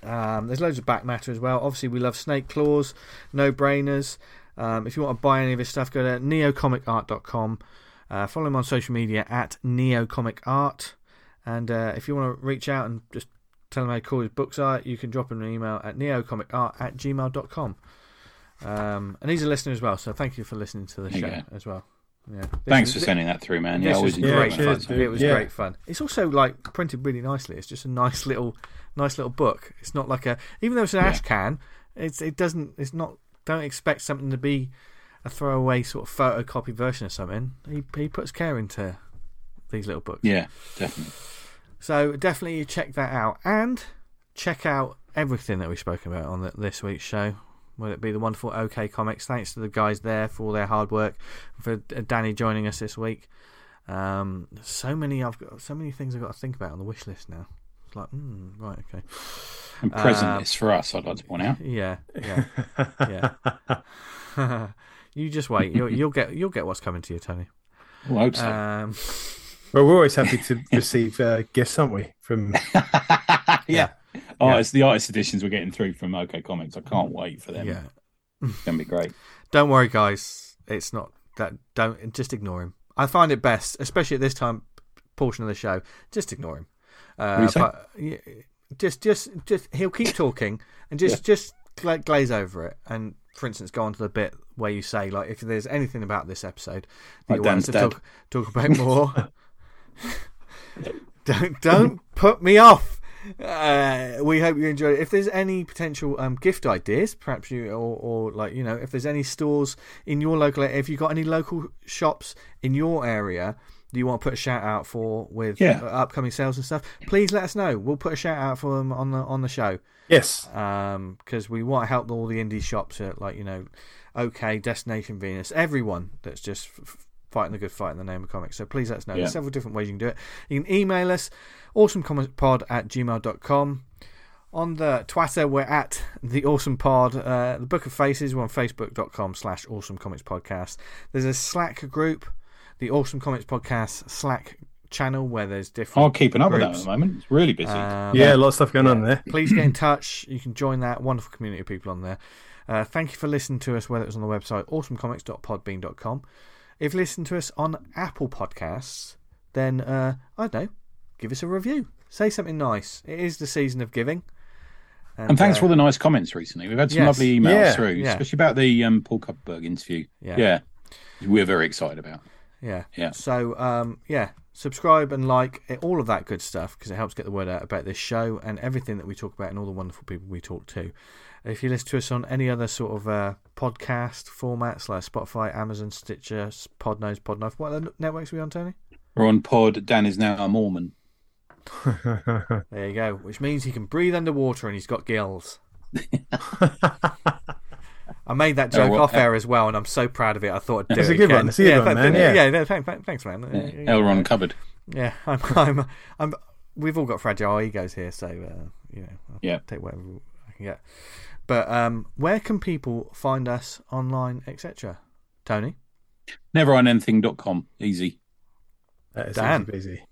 Um, there's loads of back matter as well. Obviously, we love Snake Claws, no brainers. Um, if you want to buy any of his stuff, go to neocomicart.com. Uh, follow him on social media at neocomicart. And uh, if you want to reach out and just tell him how cool his books are, you can drop him an email at neocomicart at gmail.com. Um, and he's a listener as well, so thank you for listening to the There show as well. Yeah. Thanks This for sending that through, man. this Yeah, was always enjoy great Yeah, fun. cheers, dude. It was Yeah. great fun. It's also like printed really nicely. It's just a nice little, nice little book. It's not like a, even though it's an Yeah. ash can, it's it doesn't. It's not. Don't expect something to be a throwaway sort of photocopy version of something. He he puts care into these little books. Yeah, definitely. So definitely check that out and check out everything that we've spoken about on the, this week's show. Whether it be the wonderful OK Comics, thanks to the guys there for all their hard work, for Danny joining us this week. Um, so many I've got, so many things I've got to think about on the wish list now. It's like, mm, right, okay. And present is for us, I'd like to point out. Yeah, yeah, yeah. you just wait. You'll, you'll get you'll get what's coming to you, Tony. Well, I hope so. Um, Well, we're always happy to receive uh, gifts, aren't we? From yeah. Oh, it's the artist editions we're getting through from OK Comics. I can't wait for them. yeah. It's going to be great. Don't worry, guys. It's not that. Don't just ignore him. I find it best, especially at this time portion of the show. Just ignore him. Uh, do you say? but yeah, just, just, just he'll keep talking and just, just gla- glaze over it. And for instance, go on to the bit where you say, like, if there's anything about this episode that Like you want to talk, talk about more, don't don't put me off. Uh, we hope you enjoyed it. If there's any potential um, gift ideas, perhaps you or, or like you know, if there's any stores in your local, if you've got any local shops in your area that you want to put a shout out for with Yeah. uh, upcoming sales and stuff, please let us know. We'll put a shout out for them on the on the show yes, because we want to help all the indie shops at like you know, OK, Destination Venus, everyone that's just fighting the good fight in the name of comics. So please let us know. Yeah. There's several different ways you can do it. You can email us, awesomecomicspod at gmail.com. On the Twitter, we're at the Awesome Pod. Uh, the Book of Faces, we're on facebook.com slash awesome comics podcast. There's a Slack group, the Awesome Comics Podcast Slack channel, where there's different. I'm keeping up with that at the moment. It's really busy. Um, yeah, a lot of stuff going on there. please get in touch. You can join that wonderful community of people on there. Uh, thank you for listening to us, whether it was on the website awesomecomics.podbean.com. If you listen to us on Apple Podcasts, then uh, I don't know, give us a review. Say something nice. It is the season of giving. and thanks uh, for all the nice comments recently. We've had some yes. lovely emails Yeah, through, yeah. especially about the um, Paul Kupperberg interview. Yeah. Yeah. We're very excited about. Yeah. Yeah. So, um, yeah, subscribe and like it, all of that good stuff because it helps get the word out about this show and everything that we talk about and all the wonderful people we talk to. If you listen to us on any other sort of uh, podcast formats like Spotify, Amazon, Stitcher, Podnose, Podknife, what other networks are we on, Tony? We're on pod. Dan is now a Mormon. There you go. Which means he can breathe underwater and he's got gills. I made that joke well, off uh, air as well, and I'm so proud of it. I thought I'd do It's it a good again. one. It's a good yeah, one, th- man. th- Yeah. yeah, th- th- thanks, man. Yeah. Elron cupboard. Yeah, I'm, I'm, I'm. We've all got fragile egos here, so uh, you know, I'll Yeah. take whatever I can get. But um, where can people find us online, etc.? Tony, Neverendanything.com. Easy. That is Dan. easy busy.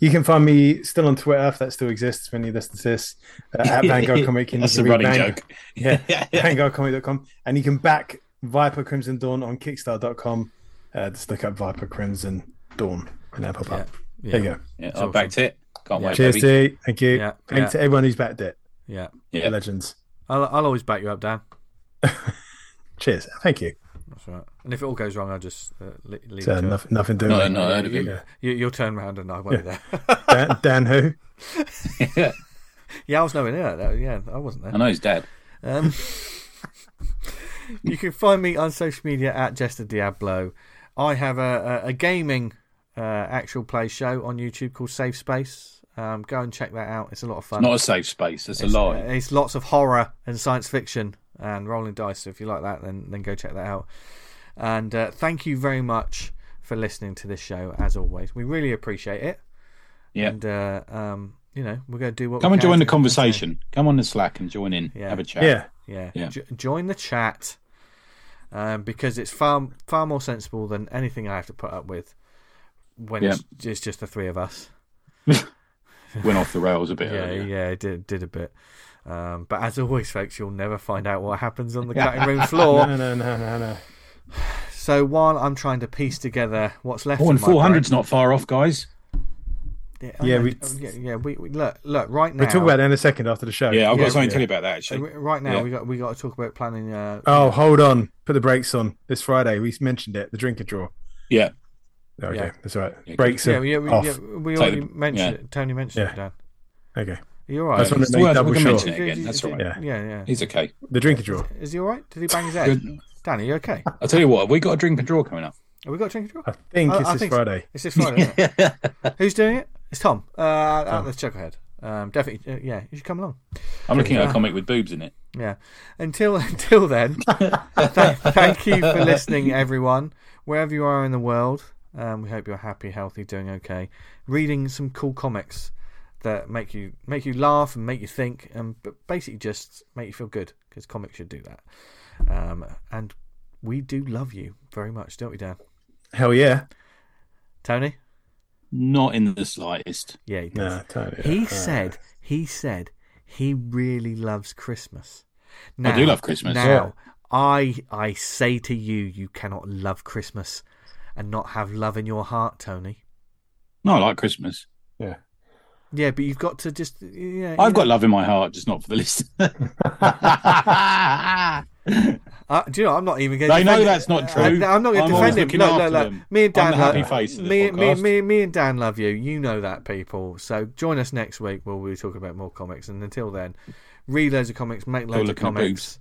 You can find me still on Twitter if that still exists when you listen to this uh, at Vanguard Comic. and That's you a can read running Vang- joke. Yeah, yeah. VanguardComic.com. And you can back Vyper Crimson Dawn on Kickstarter.com. Uh, just look up Vyper Crimson Dawn and that'll pop up. yeah, There you go. Yeah, It's I backed it. Can't wait, Cheers, baby. T. Thank you. Yeah, Thanks yeah. to everyone who's backed it. yeah. Yeah. Legends. I'll, I'll always back you up, Dan. Cheers. Thank you. That's right. And if it all goes wrong, I'll just uh, le- leave So it to it. nothing, nothing doing. No, with no, it. I you. Yeah. You, you'll turn around and I won't be there. Dan, Dan who? yeah. yeah, I was nowhere near that. Yeah, I wasn't there. I know he's dead. Um, you can find me on social media at Jester Diablo. I have a, a, a gaming uh, actual play show on YouTube called Safe Space. Um, go and check that out. It's a lot of fun. Not a safe space. It's a it's, lie. uh, it's lots of horror and science fiction and rolling dice. So if you like that, then then go check that out. And uh, thank you very much for listening to this show. As always, we really appreciate it. Yeah. And uh, um, you know, we're going to do what. Come we and can join the to- conversation. Come on the Slack and join in. Yeah. Have a chat. Yeah. Yeah, Yeah. Jo- join the chat um, because it's far far more sensible than anything I have to put up with when Yeah. it's, it's just the three of us. Went off the rails a bit Yeah, earlier. yeah, it did did a bit. Um, but as always, folks, you'll never find out what happens on the cutting room floor. No, no, no, no, no. So while I'm trying to piece together what's left, Oh, and of my 400's not far off, guys. brain- I Yeah, we- oh, yeah, yeah. We, we look, look right now. We'll talk about that in a second after the show. Yeah, I've Yeah, got something yeah. to tell you about that, uh, actually. Right now, Yeah. we got we got to talk about planning. Uh, Oh, hold on. Put the brakes on. This Friday, we mentioned it. The drinker draw. Yeah. Okay, Yeah. that's all right. Yeah, Brakes yeah, yeah, we, off. yeah, we already the- mentioned yeah. it. Tony mentioned Yeah. it, Dan. Okay. Are you all right? That's what It's make worth- double sure. mention it again. That's all right. Yeah, Yeah. yeah. He's okay. The drinker draw. Is he all right? Did he bang his head? Danny, you okay? I'll tell you what, we got a drink and draw coming up. Have we got a drink and draw? I think I- it's I this think. Friday. It's this Friday. it? Who's doing it? It's Tom. Uh, at the Chucklehead. Um, definitely. Uh, yeah, you should come along. I'm looking at a comic with boobs in it. Yeah. Until until then, th- thank you for listening, everyone. Wherever you are in the world, um, we hope you're happy, healthy, doing okay, reading some cool comics, that make you make you laugh and make you think, and but basically just make you feel good because comics should do that. Um, and we do love you very much, don't we, Dan? Hell yeah. Tony? Not in the slightest. Yeah, he does. No, totally. He said he said he really loves Christmas. I do love Christmas. Now, Yeah. I I say to you, you cannot love Christmas and not have love in your heart, Tony. No, I like Christmas. Yeah. Yeah, but you've got to just yeah. I've you got love in my heart, just not for the list. Uh, do you know? I'm not even going. They know that's not true. I, am not going to defend him. looking Look, look, look. Me and Dan. I'm happy love, face me, me, me, me and Dan love you. You know that, people. So join us next week where we'll be talking about more comics. And until then, read loads of comics, make loads of comics.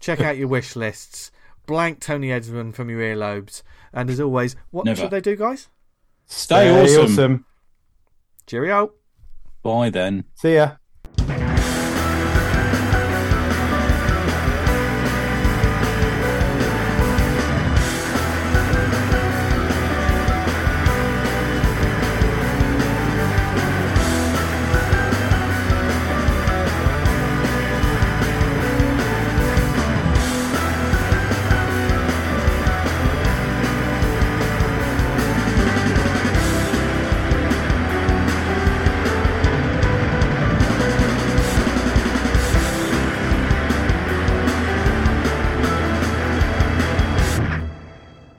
Check out your wish lists. Blank Tony Edmond from your earlobes. And as always, what Never. should they do, guys? Stay awesome. Cheerio. Bye then. See ya.